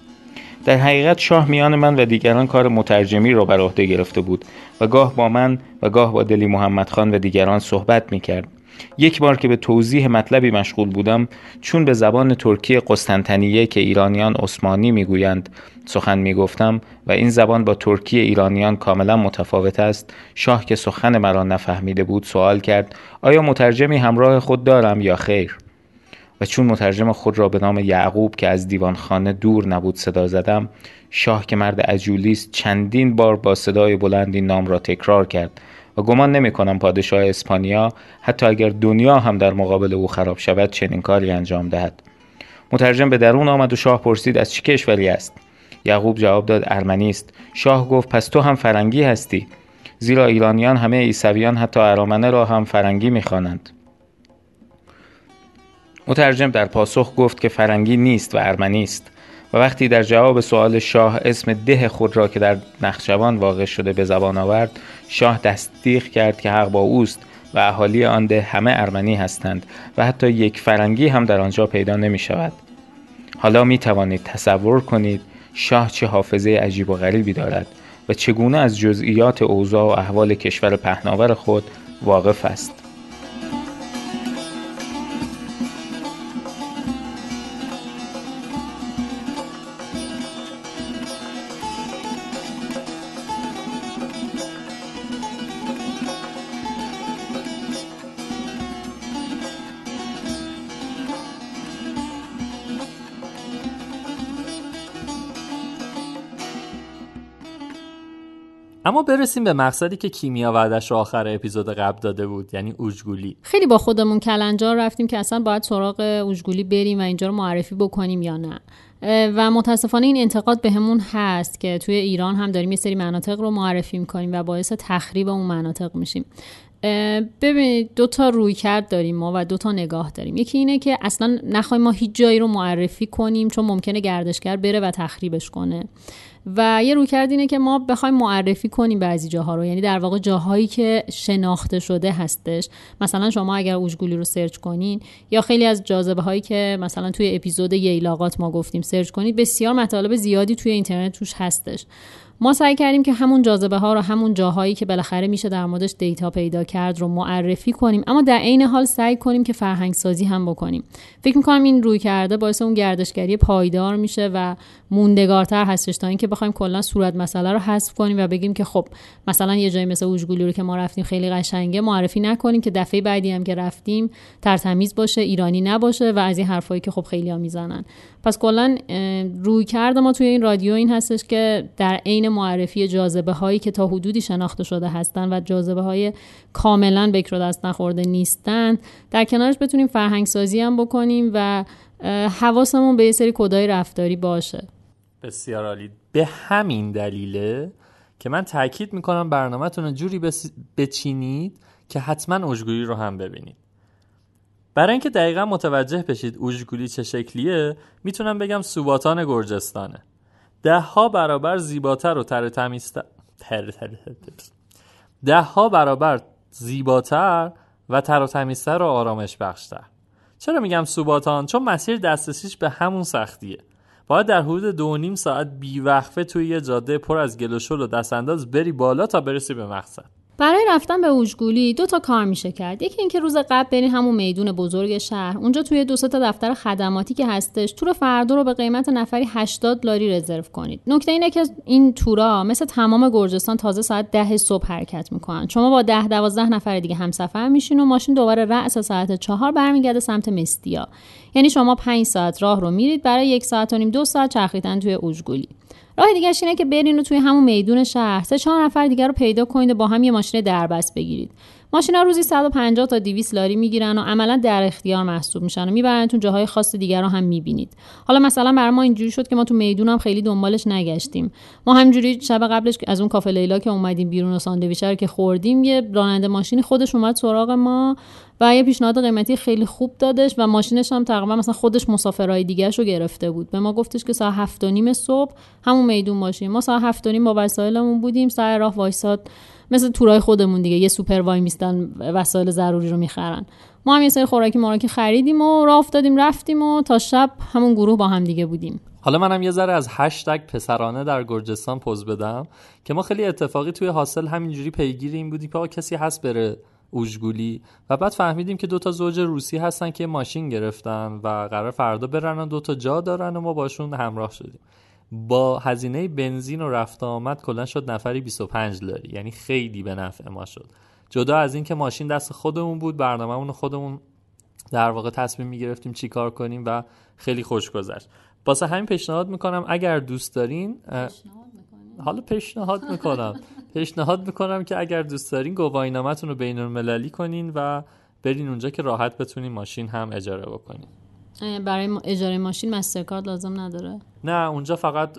در حقیقت شاه میان من و دیگران کار مترجمی را بر عهده گرفته بود و گاه با من و گاه با دلی محمد خان و دیگران صحبت می کرد. یک بار که به توضیح مطلبی مشغول بودم چون به زبان ترکی قسطنطنیه که ایرانیان عثمانی می‌گویند سخن می‌گفتم و این زبان با ترکی ایرانیان کاملا متفاوت است شاه که سخن مرا نفهمیده بود سوال کرد آیا مترجمی همراه خود دارم یا خیر و چون مترجم خود را به نام یعقوب که از دیوانخانه دور نبود صدا زدم شاه که مرد عجولی است چندین بار با صدای بلند این نام را تکرار کرد و گمان نمی کنم پادشاه اسپانیا حتی اگر دنیا هم در مقابل او خراب شود چنین کاری انجام دهد. مترجم به درون آمد و شاه پرسید از چه کشوری است؟ یعقوب جواب داد ارمنی است. شاه گفت پس تو هم فرنگی هستی؟ زیرا ایرانیان همه عیسویان حتی ارامنه را هم فرنگی می‌خوانند مترجم در پاسخ گفت که فرنگی نیست و ارمنی است و وقتی در جواب سوال شاه اسم ده خود را که در نخشوان واقع شده به زبان آورد شاه تصدیق کرد که حق با اوست و اهالی آن ده همه ارمنی هستند و حتی یک فرنگی هم در آنجا پیدا نمی شود. حالا می توانید تصور کنید شاه چه حافظه عجیب و غریبی دارد و چگونه از جزئیات اوضاع و احوال کشور پهناور خود واقف است. اما برسیم به مقصدی که کیمیا وعدش رو آخر اپیزود قبل داده بود یعنی اوجگولی خیلی با خودمون کلنجار رفتیم که اصلا باید سراغ اوجگولی بریم و اینجا رو معرفی بکنیم یا نه. و متاسفانه این انتقاد بهمون هست که توی ایران هم داریم یه سری مناطق رو معرفی می‌کنیم و باعث تخریب اون مناطق میشیم. ببینید دو تا روی کرد داریم ما و دو تا نگاه داریم. یکی اینه که اصلا نخواهیم ما هیچ جایی رو معرفی کنیم چون ممکنه گردشگر بره و تخریبش کنه. و یه رویکرد اینه که ما بخوایم معرفی کنیم بعضی جاها رو. یعنی در واقع جاهایی که شناخته شده هستش. مثلا شما اگر اوشگولی رو search کنین یا خیلی از جاذبه هایی که مثلا توی اپیزود ییلاقات ما گفتیم search کنید بسیار مطالب زیادی توی اینترنت توش هستش. ما سعی کردیم که همون جاذبه ها رو همون جاهایی که بالاخره میشه در موردش data پیدا کرد رو معرفی کنیم. اما در عین حال سعی کنیم که فرهنگ سازی هم بکنیم. فکر می‌کنم این رویکرده باعث اون گردشگری پایدار میشه و موندگارتر هستش تا اینکه بخوایم کلا صورت مسئله رو حذف کنیم و بگیم که خب مثلا یه جایی مثل اوجگولی رو که ما رفتیم خیلی قشنگه معرفی نکنیم که دفعه بعدی هم که رفتیم ترتمیز باشه ایرانی نباشه و از این حرفایی که خب خیلی ها می‌زنن. پس کلا روی کرده ما توی این رادیو این هستش که در عین معرفی جاذبه هایی که تا حدودی شناخته شده هستن و جاذبه های کاملا بکر دست نخورده نیستن در کنارش بتونیم فرهنگ سازی هم بکنیم و حواسمون به یه سری کدای رفتاری باشه. بسیار عالی. به همین دلیله که من تاکید می‌کنم برنامهتون رو جوری بس... بچینید که حتما اوجگویی رو هم ببینید. برای اینکه دقیقا متوجه بشید اوجگولی چه شکلیه می‌تونم بگم سوباتان گرجستانه. ده ها برابر زیباتر و تر تمیزتر ده ها برابر زیباتر و تر و تمیزتر و آرامش بخشتر چرا میگم سوباتان؟ چون مسیر دسترسیش به همون سختیه. باید در حدود دو نیم ساعت بیوقفه توی یه جاده پر از گل و و دستانداز بری بالا تا برسی به مقصد. برای رفتن به اوجگولی دو تا کار میشه کرد. یکی اینکه روز قبل برین همون میدون بزرگ شهر. اونجا توی دو تا دفتر خدماتی که هستش تور فردا رو به قیمت نفری 80 لاری رزرو کنید. نکته اینه که این تورا مثل تمام گرجستان تازه ساعت ده صبح حرکت می‌کنن. شما با ده دوازده نفر دیگه همسفر میشین و ماشین دوباره رأس ساعت چهار برمیگرده سمت مستیا. یعنی شما 5 ساعت راه رو میرید برای یک ساعت و نیم دو ساعت چرخیدن توی اوجگولی راه دیگه اینه که برین و توی همون میدون شهر. سه چهار نفر دیگر رو پیدا کنید و با هم یه ماشین دربست بگیرید. ماشینا روزی 150 تا 200 لاری می‌گیرن و عملا در اختیار محسوب میشن و میبرنتون جاهای خاص دیگر رو هم می‌بینید. حالا مثلا برای ما اینجوری شد که ما تو میدون هم خیلی دنبالش نگشتیم. ما همجوری شب قبلش از اون کافه لیلا که اومدیم بیرون و ساندویچ رو که خوردیم یه راننده ماشینی خودش اومد سراغ ما. و یه پیشنهاد قیمتی خیلی خوب دادش و ماشینش هم تقریبا مثلا خودش مسافرهای دیگه رو گرفته بود. به ما گفتش که ساعت هفت و نیم صبح همون میدون باشیم. ما ساعت هفت و نیم با وسایلمون بودیم سر راه وایساد. مثل تورای خودمون دیگه یه سوپر وای میستن وسایل ضروری رو می‌خرن. ما هم یه سری خوراکی مراکی خریدیم و راه افتادیم رفتیم و تا شب همون گروه با هم دیگه بودیم. حالا منم یه ذره از هشتگ پسرانه در گرجستان پوز بدم که ما خیلی اتفاقی توی حاصل همینجوری پیگیر این بودیم که کسی هست بره اوژگولی. و بعد فهمیدیم که دوتا زوج روسی هستن که ماشین گرفتن و قرار فردا برن دوتا جا دارن و ما باشون همراه شدیم. با هزینه بنزین و رفت آمد کلا شد نفری 25 لاری. یعنی خیلی به نفع ما شد. جدا از اینکه ماشین دست خودمون بود برنامه‌مون خودمون در واقع تصمیم می‌گرفتیم چی کار کنیم و خیلی خوش گذشت واسه همین پیشنهاد می‌کنم اگر دوست دارین حالا پیشنهاد می‌کنم. پیشنهاد می‌کنم که اگر دوست دارین گواهینامتون رو بین المللی کنین و برین اونجا که راحت بتونین ماشین هم اجاره بکنین. برای اجاره ماشین مسترکارد لازم نداره؟ نه اونجا فقط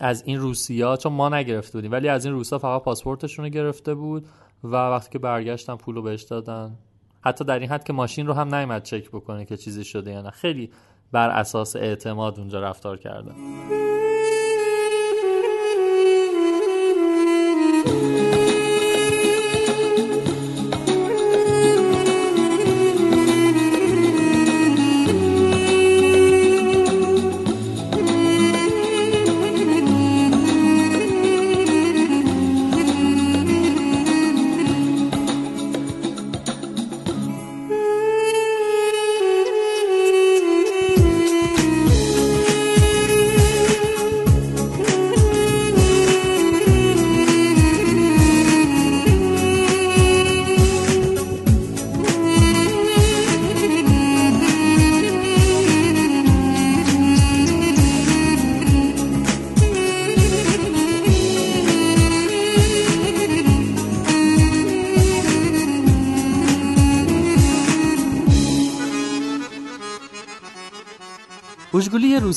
از این روسیا چون ما نگرفته بودیم ولی از این روسا فقط پاسپورتشون رو گرفته بود و وقتی که برگشتن پول رو بهش دادن. حتی در این حد که ماشین رو هم نیومد چک بکنه که چیزی شده یا نه. خیلی بر اساس اعتماد اونجا رفتار کردن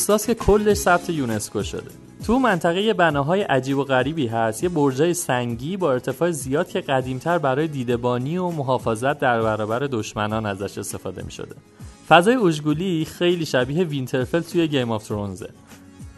روستاست که کلش ثبت یونسکو شده. تو منطقه بناهای عجیب و غریبی هست. یه برجای سنگی با ارتفاع زیاد که قدیم‌تر برای دیدبانی و محافظت در برابر دشمنان ازش استفاده می شده فضای اوشگولی خیلی شبیه وینترفل توی Game of Thrones ه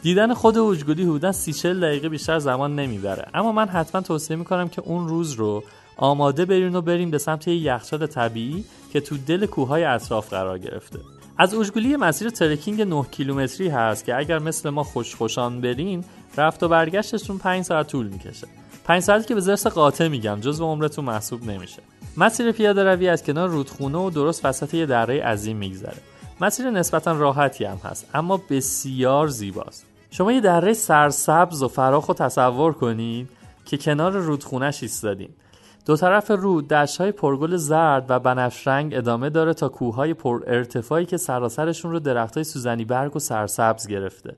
دیدن خود اوشگولی حدودا سی دقیقه بیشتر زمان نمی‌بره. اما من حتما توصیه می‌کنم که اون روز رو آماده برین و بریم به سمت یه یخچال طبیعی که تو دل کوههای اطراف قرار گرفته. از اوژگولی مسیر ترکینگ 9 کیلومتری هست که اگر مثل ما خوش خوشان برین رفت و برگشتشون 5 ساعت طول می‌کشه. 5 ساعتی که به زرس قاطع میگم جزو عمرتون محسوب نمیشه. مسیر پیاده روی از کنار رودخونه و درست وسط یه دره عظیم میگذره. مسیر نسبتا راحتی هم هست اما بسیار زیباست. شما یه دره سرسبز و فراخ رو تصور کنید که کنار رودخونش ایستادین. دو طرف رود های پرگل زرد و بنفش رنگ ادامه داره تا کوههای پر ارتفاعی که سراسرشون رو های سوزنی برگ و سرسبز گرفته.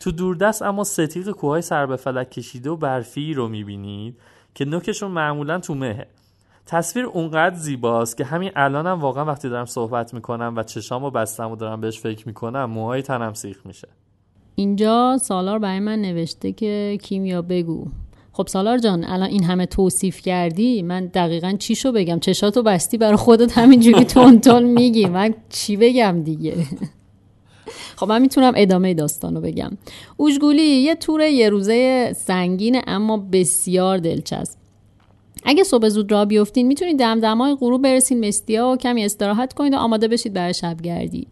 تو دوردست اما ستیق کوههای سر به فلک کشیده و برفی رو می‌بینید که نوکشون معمولا تو مهه. تصویر اونقدر زیباست که همین الانم هم واقعا وقتی دارم صحبت می‌کنم و چشامو بستم و دارم بهش فکر می‌کنم موهای تنم سیخ میشه. اینجا سالار برای من نوشته که کیمیا بگو. خب سالار جان الان این همه توصیف کردی من دقیقا چی شو بگم؟ چشاتو بستی برای خودت همینجوری تون تون میگی من چی بگم دیگه؟ خب من می‌تونم ادامه داستانو بگم. اوشگولی یه تور یه روزه سنگینه اما بسیار دلچسب. اگه صبح زود را بیفتین می‌تونید دمدمای غروب برسین مستیا و کمی استراحت کنید و آماده بشید برای شبگردی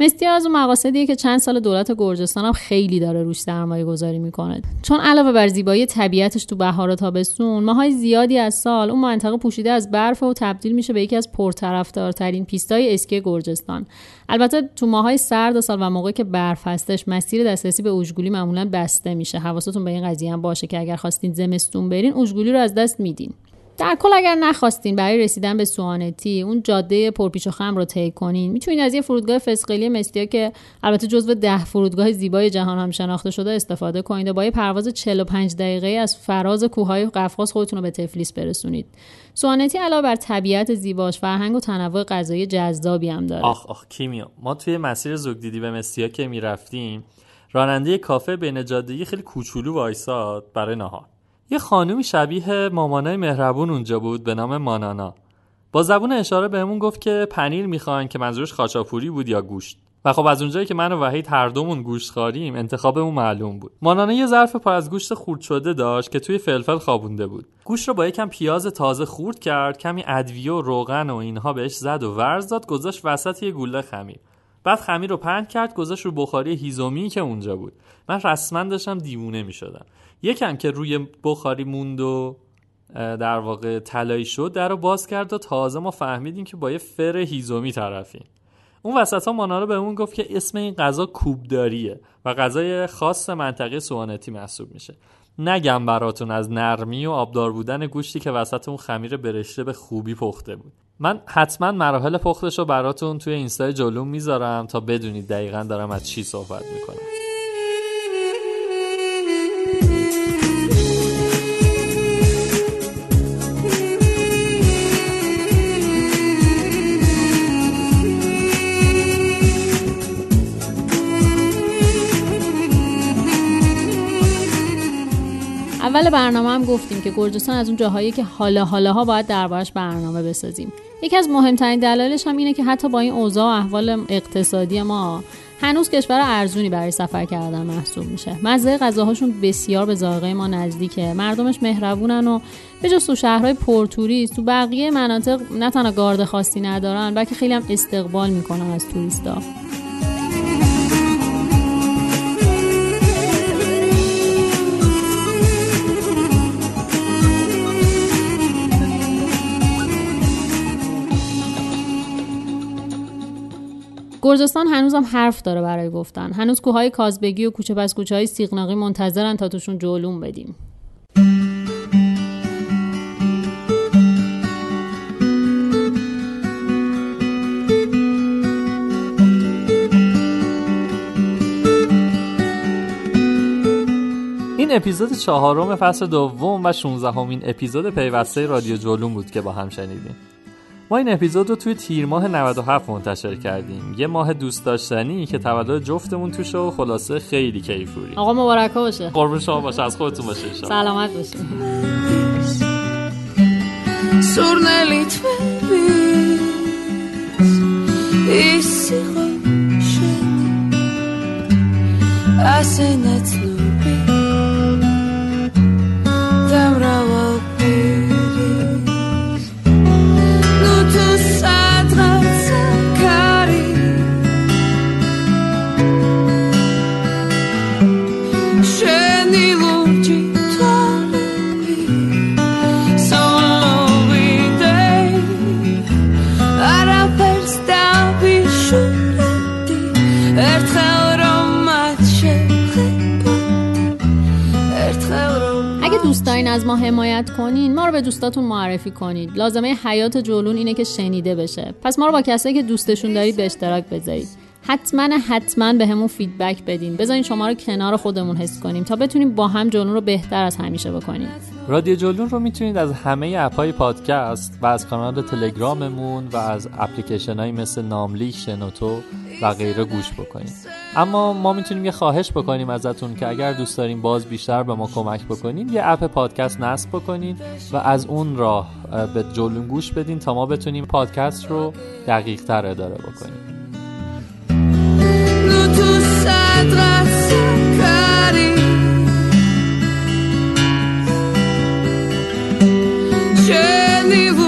مستیا از اون مقاصدیه که چند سال دولت گرجستان هم خیلی داره روش سرمایه گذاری می‌کنه. چون علاوه بر زیبایی طبیعتش تو بهار و تابستون ماهای زیادی از سال اون منطقه پوشیده از برف و تبدیل میشه به یکی از پرطرفدارترین پیستای اسکی گرجستان. البته تو ماهای سرد سال و موقعی که برف هستش مسیر دسترسی به اوژگولی معمولا بسته میشه. حواستون به این قضیه هم باشه که اگر خواستین زمستون برین اوژگولی رو از دست میدین. در کل اگر نخواستین برای رسیدن به سوانتی اون جاده پرپیچ و خم رو طی کنین. می‌تونید از یه فرودگاه فسقلی مستیا که البته جزو ده فرودگاه زیبای جهان هم شناخته شده استفاده کنید و با یه پرواز 45 دقیقه از فراز کوههای قفقاز خودتون رو به تفلیس برسونید. سوانتی علاوه بر طبیعت زیباش فرهنگ و تنوع غذایی جذابی هم داره. آخ آخ کیمیا ما توی مسیر زوگدیدی به مستیا که می‌رفتیم راننده کافه بین جاده خیلی کوچولو وایساد برای نهار یه خانومی شبیه مامانای مهربون اونجا بود به نام مانانا. با زبون اشاره بهمون گفت که پنیر می‌خواین که منظورش خاچاپوری بود یا گوشت. و خب از اونجایی که من و وحید هر دومون گوشت خاریم انتخابمون معلوم بود. مانانا یه ظرف پر از گوشت خورد شده داشت که توی فلفل خوابونده بود. گوشت رو با یکم پیاز تازه خورد کرد کمی ادویه و روغن و اینها بهش زد و ورز داد گذاشت وسط یه گوله خمیر. بعد خمیر رو پهن کرد گذاشت رو بخاری هیزومی که اونجا بود. من رسما داشتم دیوونه می‌شدم. یکم که روی بخاری موند و در واقع طلایی شد در رو باز کرد و تازه ما فهمیدیم که با یه فر هیزومی طرفیم. اون وسط ها مانا رو بهمون گفت که اسم این غذا کوبداریه و غذای خاص منطقه سوانتی محسوب میشه. نگم براتون از نرمی و آبدار بودن گوشتی که وسط اون خمیر برشته به خوبی پخته بود. من حتما مراحل پختش رو براتون توی اینستای جلوم می‌ذارم تا بدونید دقیقا دارم از چی صحبت می‌کنم. اول برنامه هم گفتیم که گرجستان از اون جاهایی که حالا حالا ها باید دربارش برنامه بسازیم. یکی از مهمترین دلایلش هم اینه که حتی با این اوضاع و احوال اقتصادی ما هنوز کشور ارزونی برای سفر کردن محسوب میشه. مزه غذاهاشون بسیار به ذائقه ما نزدیکه. مردمش مهربونن و به جز تو شهرهای پرتوریست تو بقیه مناطق نه تنها گارد خاصی ندارن بلکه خیلی هم استقبال می‌کنن از توریستا. گرجستان هنوزم حرف داره برای گفتن. هنوز کوههای کازبگی و کوچه پس کوچه های سیغناقی منتظرن تا توشون جلوم بدیم. این اپیزود چهارم فصل دوم و 16 همین اپیزود پیوسته رادیو جلوم بود که با هم شنیدیم. ما این اپیزود رو توی تیر ماه 97 منتشر کردیم. یه ماه دوست داشتنی که تولد جفتمون توشه و خلاصه خیلی کیفوری. آقا مبارکه باشه. قربون شما باشه از خودتون باشه شما. سلامت باشه دارین از ما حمایت کنین ما رو به دوستاتون معرفی کنید لازمه حیات جلون اینه که شنیده بشه. پس ما رو با کسایی که دوستشون دارید به اشتراک بذارید. حتما حتما بهمون feedback بدین. بذارین شما رو کنار خودمون حس کنیم تا بتونیم با هم جلون رو بهتر از همیشه بکنیم. رادیو جلون رو می‌تونید از همه app های پادکست و از کانال تلگراممون و از اپلیکیشن های مثل ناملیک شنوتو و غیره گوش بکنید. اما ما می‌تونیم یه خواهش بکنیم ازتون که اگر دوست دارین باز بیشتر به ما کمک بکنید یه app پادکست نصب بکنید و از اون راه به جلون گوش بدین تا ما بتونیم پادکست رو دقیق تر اداره بکنیم. 全力